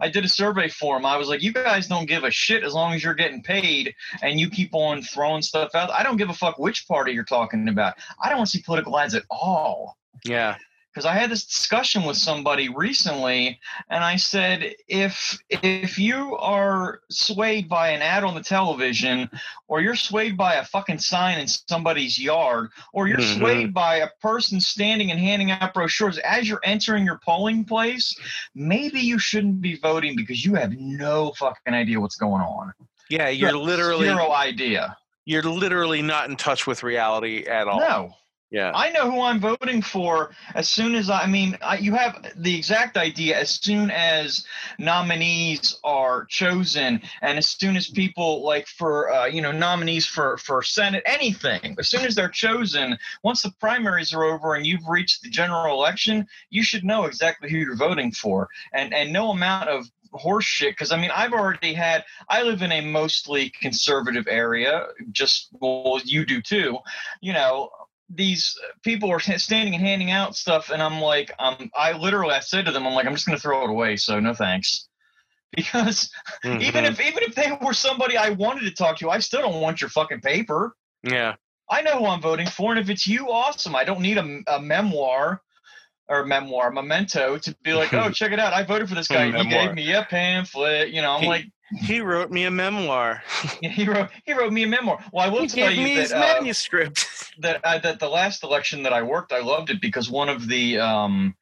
I did a survey for them. I was like, "You guys don't give a shit as long as you're getting paid and you keep on throwing stuff out. I don't give a fuck which party you're talking about. I don't want to see political ads at all." yeah. Because I had this discussion with somebody recently, and I said, if if you are swayed by an ad on the television, or you're swayed by a fucking sign in somebody's yard, or you're Mhm. swayed by a person standing and handing out brochures as you're entering your polling place, maybe you shouldn't be voting because you have no fucking idea what's going on. Yeah, you're literally zero idea. you're literally not in touch with reality at all. No. Yeah. I know who I'm voting for as soon as I, I mean, I, you have the exact idea as soon as nominees are chosen, and as soon as people like for uh, you know nominees for for Senate, anything, as soon as they're chosen, once the primaries are over and you've reached the general election, you should know exactly who you're voting for, and and no amount of horse shit because i mean i've already had i live in a mostly conservative area just well you do too you know these people are standing and handing out stuff and i'm like um i literally i said to them i'm like i'm just going to throw it away so no thanks. Because even Mhm. if even if they were somebody i wanted to talk to i still don't want your fucking paper. Yeah. i know who i'm voting for and if it's you awesome. I don't need a, a memoir or memoir memento to be like oh check it out. I voted for this guy. He gave me a pamphlet you know i'm He- like He wrote me a memoir. he wrote he wrote me a memoir well i will He tell gave you me that his uh, manuscript. that I, that the last election that I worked, I loved it because one of the um,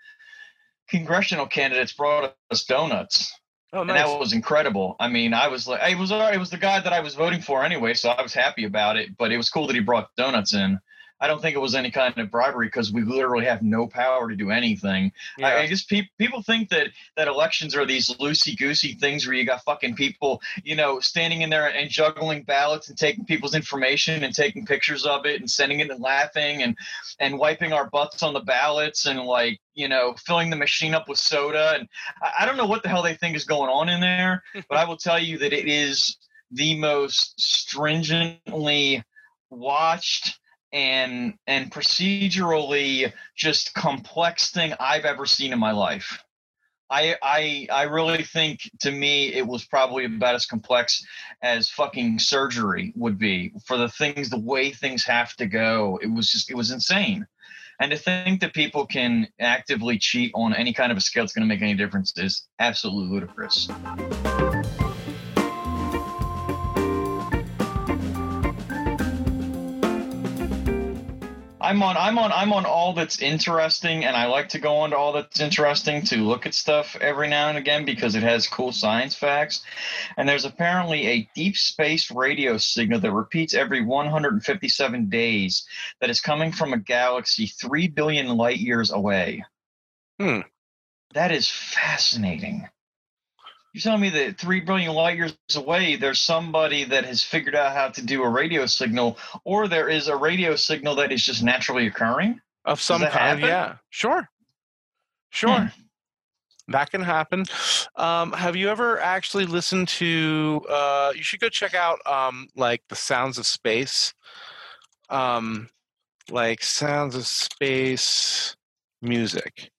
congressional candidates brought us donuts, Oh, and that was incredible. I mean, I was like, it was it was the guy that I was voting for anyway, so I was happy about it. But it was cool that he brought donuts in. I don't think it was any kind of bribery because we literally have no power to do anything. I, I Yeah. just pe- people think that that elections are these loosey goosey things where you got fucking people, you know, standing in there and juggling ballots and taking people's information and taking pictures of it and sending it and laughing and and wiping our butts on the ballots and like you know filling the machine up with soda and I, I don't know what the hell they think is going on in there, but I will tell you that it is the most stringently watched and and procedurally just complex thing I've ever seen in my life. I I I really think to me it was probably about as complex as fucking surgery would be for the things the way things have to go. It was just it was insane. And to think that people can actively cheat on any kind of a scale that's going to make any difference is absolutely ludicrous. I'm on I'm on I'm on all that's interesting and I like to go on to all that's interesting to look at stuff every now and again because it has cool science facts. And there's apparently a deep space radio signal that repeats every 157 days that is coming from a galaxy 3 billion light years away. Hmm. That is fascinating. You're telling me that three billion light years away, there's somebody that has figured out how to do a radio signal, or there is a radio signal that is just naturally occurring? Of some kind, happen? yeah. Sure. Sure. Hmm. That can happen. Um, have you ever actually listened to uh, you should go check out um, like the sounds of space. Um, like sounds of space music.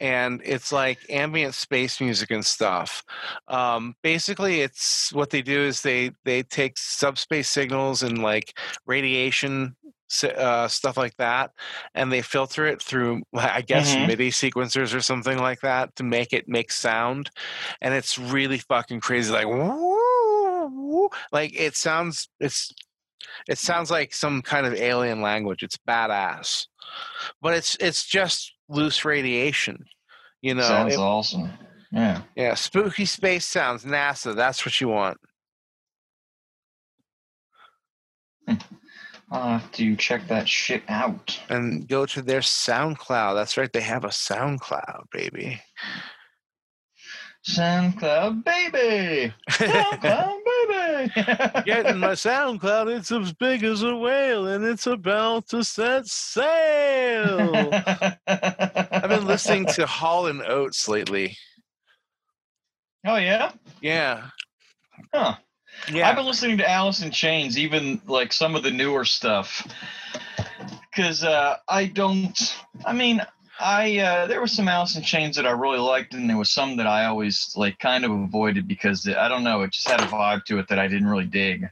And it's like ambient space music and stuff. Um, basically, it's what they do is they they take subspace signals and like radiation uh, stuff like that, and they filter it through, I guess, Mhm. MIDI sequencers or something like that to make it make sound, and it's really fucking crazy. Like, woo, woo. like it sounds. It's it sounds like some kind of alien language. It's badass, but it's it's just loose radiation. You know, Sounds It- awesome. Yeah. yeah, spooky space sounds. NASA. That's what you want. I'll have to check that shit out. and go to their SoundCloud. That's right, they have a SoundCloud, baby. SoundCloud baby. SoundCloud Getting my SoundCloud, it's as big as a whale, and it's about to set sail. I've been listening to Hall and Oates lately. Oh yeah. Yeah, Huh. Yeah. I've been listening to Alice in Chains, even like some of the newer stuff, because uh, I don't. I mean, I uh, there were some Alice in Chains that I really liked, and there was some that I always like kind of avoided because I don't know, it just had a vibe to it that I didn't really dig.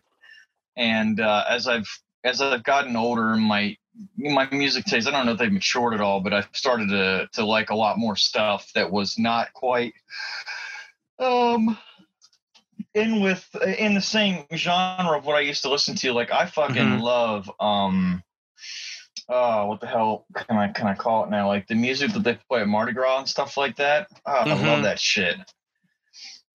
And uh, as I've as I've gotten older, my my music taste. I don't know if they've matured at all, but I've started to to like a lot more stuff that was not quite um in with in the same genre of what I used to listen to. Like I fucking Mhm. love um oh what the hell can I can I call it now? Like the music that they play at Mardi Gras and stuff like that. Oh, I Mhm. love that shit.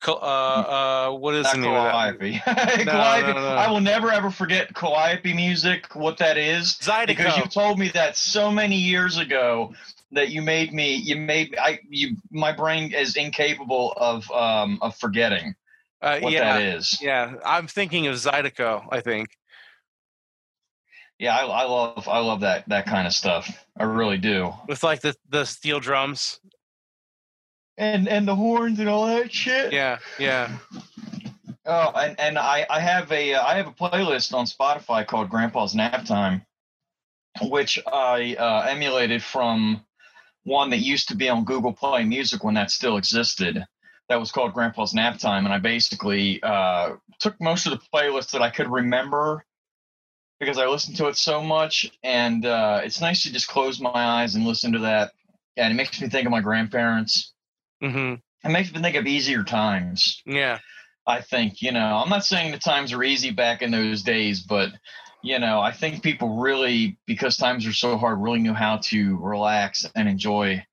Uh, uh, what is Not the name of that? Calliope. No, Calliope. no, no. I will never ever forget Calliope music, what that is. Zydeco. Because you told me that so many years ago that you made me you made I you my brain is incapable of um of forgetting Uh, what yeah, that is. yeah. I'm thinking of Zydeco. I think. Yeah, I, I love I love that that kind of stuff. I really do. with like the the steel drums. And and the horns and all that shit. Yeah, yeah. Oh, and, and I, I have a uh, have a playlist on Spotify called Grandpa's Nap Time, which I uh, emulated from one that used to be on Google Play Music when that still existed. That was called Grandpa's Nap Time, and I basically uh, took most of the playlist that I could remember because I listen to it so much, and uh, it's nice to just close my eyes and listen to that, and it makes me think of my grandparents. hmm It makes me think of easier times. Yeah. I think, you know, I'm not saying the times are easy back in those days, but you know, I think people really, because times are so hard, really knew how to relax and enjoy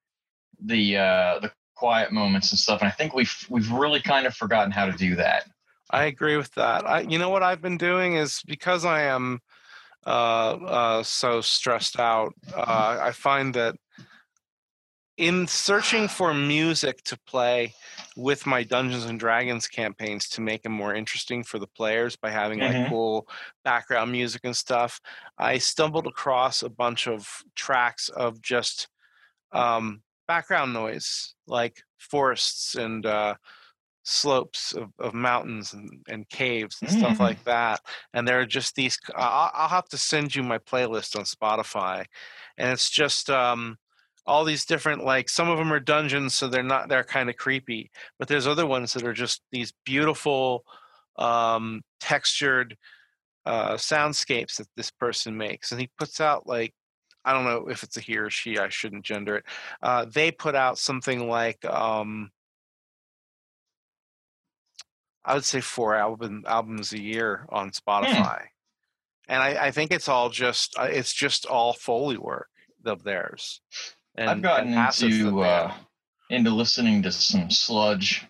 the uh, the quiet moments and stuff. And I think we've we've really kind of forgotten how to do that. I agree with that. I, you know what I've been doing is because I am uh, uh, so stressed out. Uh, I find that in searching for music to play with my Dungeons and Dragons campaigns to make them more interesting for the players by having like Mhm. cool background music and stuff, I stumbled across a bunch of tracks of just um, background noise, like forests and uh, slopes of, of mountains and, and caves and stuff Mm. like that. And there are just these. I'll, I'll have to send you my playlist on Spotify, and it's just um, all these different. Like some of them are dungeons, so they're not. They're kind of creepy, but there's other ones that are just these beautiful, um, textured uh, soundscapes that this person makes, and he puts out like. I don't know if it's a he or she. I shouldn't gender it. Uh, they put out something like um, I would say four album albums a year on Spotify, and I, I think it's all just uh, it's just all foley work of theirs. And, I've gotten into uh, into listening to some sludge.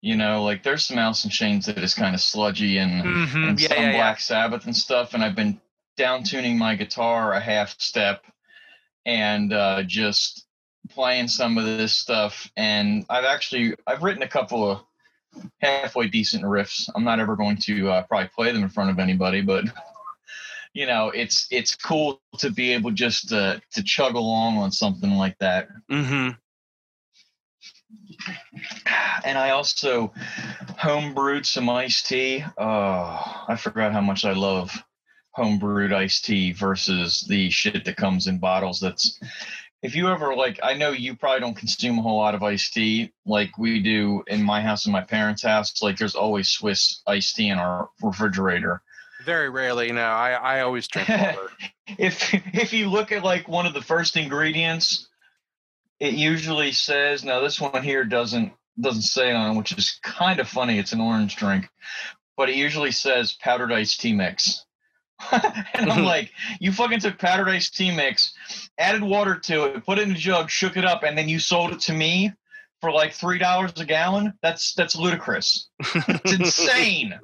You know, like there's some Alice in Chains that is kind of sludgy and Mhm, and yeah, some yeah, yeah. Black Sabbath and stuff, and I've been down tuning my guitar a half step and uh, just playing some of this stuff. And I've actually I've written a couple of halfway decent riffs. I'm not ever going to uh, probably play them in front of anybody, but you know, it's it's cool to be able just to to chug along on something like that. Mm-hmm. and I also homebrewed some iced tea. Oh, I forgot how much I love homebrewed iced tea versus the shit that comes in bottles. That's if you ever like, I know you probably don't consume a whole lot of iced tea like we do in my house and my parents' house. Like, there's always Swiss iced tea in our refrigerator. Very rarely. No, I I always drink water. if if you look at like one of the first ingredients, it usually says now this one here doesn't doesn't say on it, which is kind of funny. It's an orange drink, but it usually says powdered iced tea mix. and I'm like, you fucking took powdered iced tea mix, added water to it, put it in a jug, shook it up, and then you sold it to me for like three dollars a gallon. That's that's ludicrous. It's insane.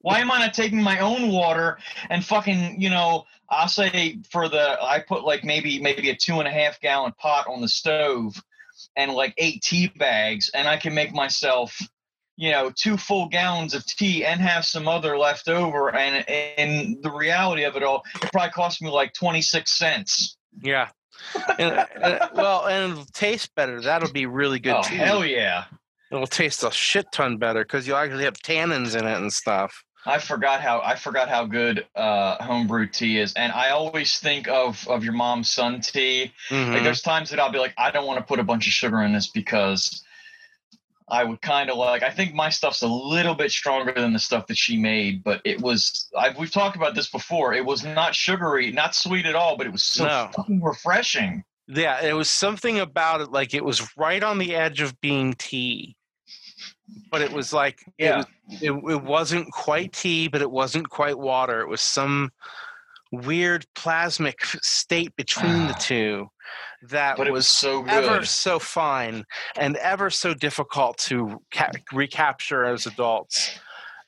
Why am I not taking my own water and fucking, you know, I'll say for the I put like maybe maybe a two and a half gallon pot on the stove and like eight tea bags and I can make myself, you know, two full gallons of tea and have some other left over and and the reality of it all, it probably cost me like twenty six cents. yeah. And, uh, well, and it'll taste better. That'll be really good oh too. hell yeah. It'll taste a shit ton better because you'll actually have tannins in it and stuff. I forgot how I forgot how good uh, homebrew tea is, and I always think of of your mom's sun tea. Like Mhm. there's times that I'll be like, I don't want to put a bunch of sugar in this because I would kind of like. I think my stuff's a little bit stronger than the stuff that she made, but it was. I've, we've talked about this before. It was not sugary, not sweet at all, but it was so No. fucking refreshing. Yeah, it was something about it like it was right on the edge of being tea. But it was like it Yeah. was it, it wasn't quite tea, but it wasn't quite water. It was some weird plasmic state between the ah. two that But was so ever so fine and ever so difficult to ca- recapture as adults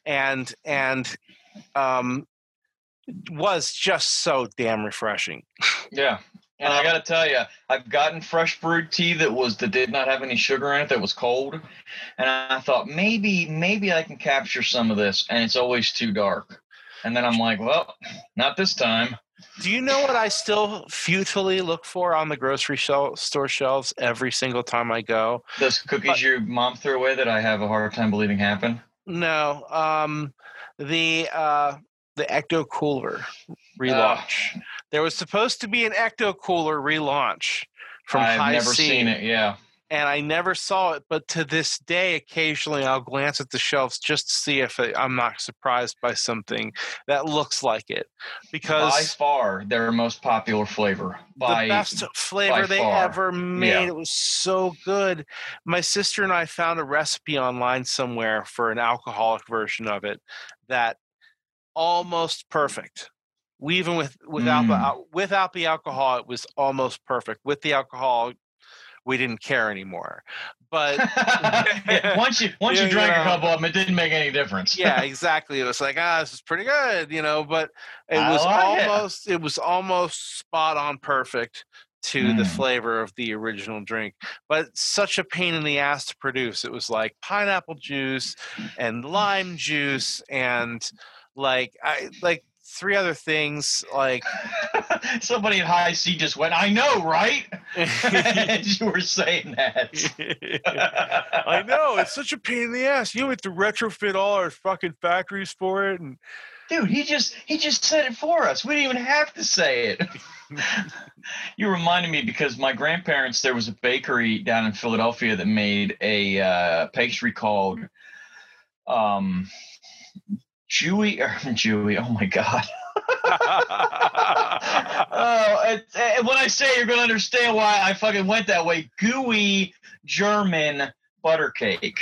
and and um was just so damn refreshing Yeah. And I got to tell you, I've gotten fresh brewed tea that was that did not have any sugar in it that was cold, and I thought maybe maybe I can capture some of this, and it's always too dark. And then I'm like, well, not this time. Do you know what i still futilely look for on the grocery shel- store shelves every single time i go Those cookies your mom threw away that I have a hard time believing happened. no um the uh the ecto cooler relaunch there was supposed to be an ecto cooler relaunch from I've high never C. seen it. Yeah. And I never saw it. But to this day, occasionally I'll glance at the shelves just to see if I'm not surprised by something that looks like it, Because By far, their most popular flavor. By the best flavor they far. ever made. Yeah. It was so good. My sister and I found a recipe online somewhere for an alcoholic version of it that almost perfect. We even with without Mm. al- without the alcohol, it was almost perfect. With the alcohol, we didn't care anymore. But Yeah, once you once Yeah, you drank yeah. a couple of them, it didn't make any difference. yeah, exactly. It was like, ah, this is pretty good, you know. But it I was like almost it was almost spot on perfect to the Mm. flavor of the original drink. But such a pain in the ass to produce. It was like pineapple juice and lime juice and like I like three other things like Somebody at Hi-C just went, I know, right? As you were saying that. I know it's such a pain in the ass. You have to retrofit all our fucking factories for it, and Dude, he just he just said it for us. We didn't even have to say it. you reminded me because my grandparents there was a bakery down in Philadelphia that made a uh, pastry called um Chewy or Chewy. Oh my god. oh, it, eh, when I say you're gonna understand why I fucking went that way. Gooey German butter cake.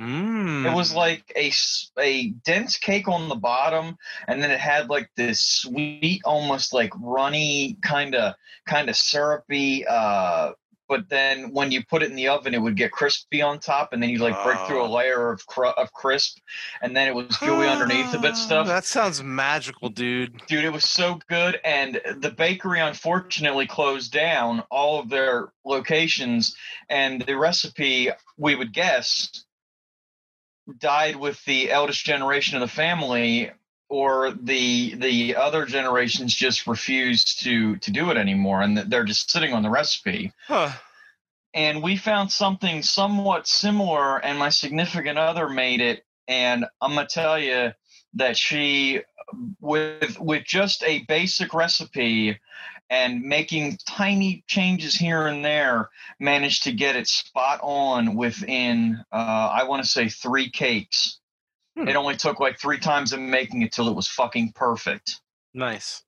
Mm. It was like a, a dense cake on the bottom, and then it had like this sweet, almost like runny kind of kind of syrupy. Uh, but then when you put it in the oven, it would get crispy on top, and then you like break through a Oh. layer of cr- of crisp, and then it was gooey underneath a bit stuff. That sounds magical, dude. Dude, it was so good, and the bakery unfortunately closed down all of their locations, and the recipe we would guess died with the eldest generation of the family, or the the other generations just refuse to to do it anymore, and they're just sitting on the recipe Huh. and we found something somewhat similar and my significant other made it and i'm going to tell you that she with with just a basic recipe and making tiny changes here and there managed to get it spot on within uh, i want to say three cakes Hmm. it only took like three times of making it till it was fucking perfect Nice.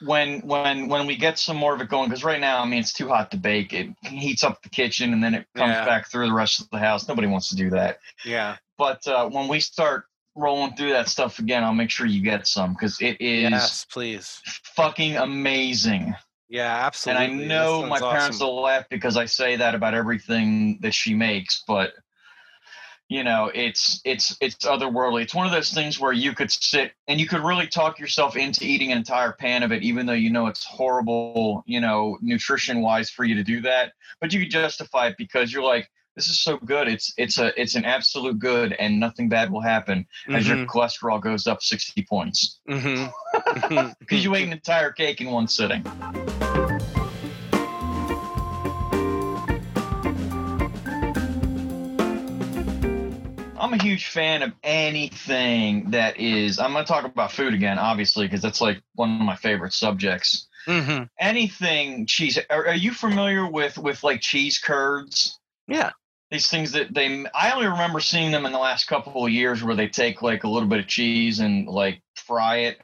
when when when we get some more of it going because right now i mean it's too hot to bake it heats up the kitchen and then it comes Yeah. back through the rest of the house nobody wants to do that Yeah. but uh, when we start rolling through that stuff again i'll make sure you get some because it is Yes, please. fucking amazing Yeah, absolutely. and i know my sounds parents awesome. will laugh because i say that about everything that she makes but you know it's it's it's otherworldly. It's one of those things where you could sit and you could really talk yourself into eating an entire pan of it even though you know it's horrible you know nutrition wise for you to do that. But you could justify it because you're like this is so good. It's it's a it's an absolute good and nothing bad will happen as your Mhm, cholesterol goes up 60 points. Because you ate an entire cake in one sitting I'm a huge fan of anything that is. I'm going to talk about food again, obviously, because that's like one of my favorite subjects. mhm. Anything cheese. Are, are you familiar with with like cheese curds? Yeah. these things that they I only remember seeing them in the last couple of years where they take like a little bit of cheese and like fry it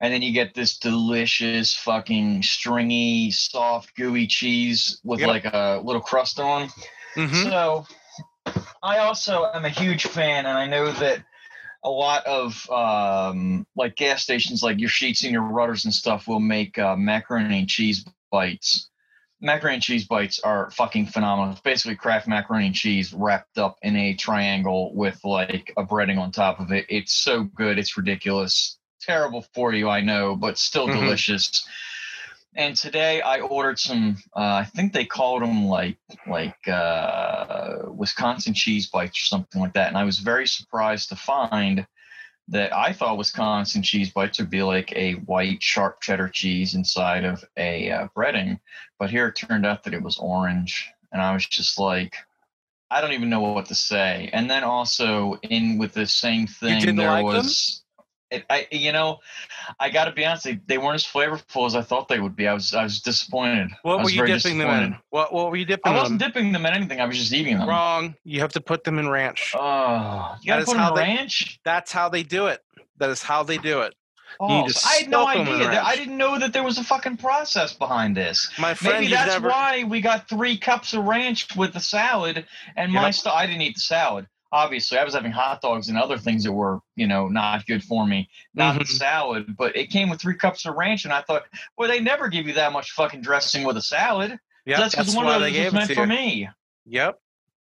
and then you get this delicious fucking stringy soft gooey cheese with Yep. like a little crust on. Mhm. So I also am a huge fan and I know that a lot of um, like gas stations like your Sheetz and your Rutter's and stuff will make uh, macaroni and cheese bites macaroni and cheese bites are fucking phenomenal. It's basically Kraft macaroni and cheese wrapped up in a triangle with like a breading on top of it. It's so good. It's ridiculous. Terrible for you, I know, but still Mhm. delicious. And today I ordered some. Uh, I think they called them like like uh, Wisconsin cheese bites or something like that. And I was very surprised to find that I thought Wisconsin cheese bites would be like a white sharp cheddar cheese inside of a uh, breading, but here it turned out that it was orange, and I was just like, I don't even know what to say. And then also in with the same thing, there like them? Was. It, I you know, I got to be honest, they, they weren't as flavorful as I thought they would be. I was I was disappointed. What were you dipping them in? What What were you dipping in? I wasn't them? dipping them in anything. I was just eating them. Wrong. You have to put them in ranch. Oh, you gotta is put 'em how in they- ranch. That's how they do it. That is how they do it. Oh, I had no soak 'em in idea. I didn't know that there was a fucking process behind this. My friend, Maybe that's never. why we got three cups of ranch with the salad and my Yep. stuff. I didn't eat the salad. Obviously, I was having hot dogs and other things that were, you know, not good for me. Not the Mhm. salad, but it came with three cups of ranch, and I thought, well, they never give you that much fucking dressing with a salad. Yep, that's because one of they those gave was it meant to for me. Yep.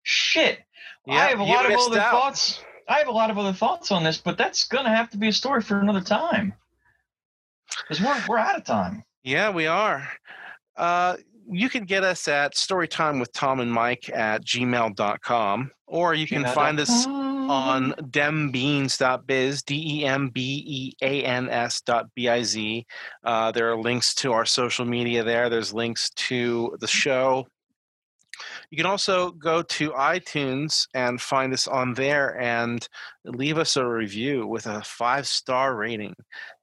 Shit. I have a lot of other out. thoughts. I have a lot of other thoughts on this, but that's gonna have to be a story for another time. Because we're we're out of time. Yeah, we are. Uh, you can get us at storytime with Tom and Mike at gmail.com, or you can find us on dembeans.biz, D E M B E A N S dot B I Z. Uh, there are links to our social media there, there's links to the show. You can also go to iTunes and find us on there and leave us a review with a five star rating.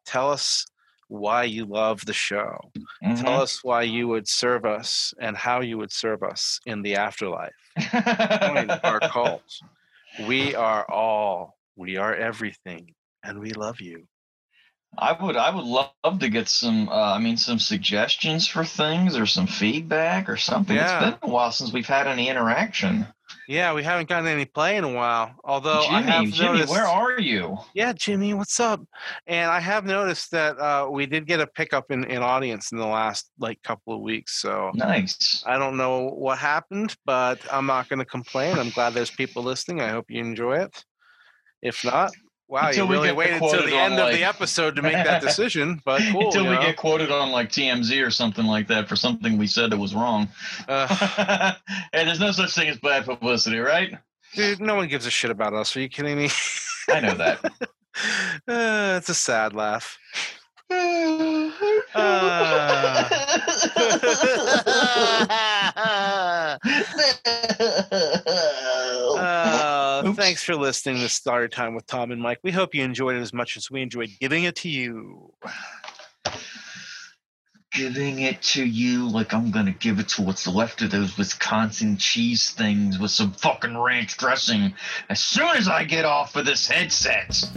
Tell us why you love the show. Mhm. Tell us why you would serve us and how you would serve us in the afterlife. Our cult. We are all, we are everything, and we love you. I would I would love to get some uh, I mean some suggestions for things or some feedback or something. Yeah. It's been a while since we've had any interaction. Yeah, we haven't gotten any play in a while. Although I Jimmy, have Jimmy, noticed, where are you? yeah, Jimmy, what's up? And I have noticed that uh, we did get a pickup in, in audience in the last like couple of weeks. So Nice. I don't know what happened, but I'm not going to complain. I'm glad there's people listening. I hope you enjoy it. If not, wow, Until you we really get waited until quoted the on, end of the like- episode to make that decision. But cool. Until we know? get quoted on like TMZ or something like that for something we said that was wrong. Uh, hey, there's no such thing as bad publicity, right? dude, no one gives a shit about us. Are you kidding me? I know that. uh, it's a sad laugh. Uh, Oops. Thanks for listening to Story Time with Tom and Mike. We hope you enjoyed it as much as we enjoyed giving it to you. Giving it to you like I'm gonna give it to what's left of those Wisconsin cheese things with some fucking ranch dressing as soon as I get off of this headset.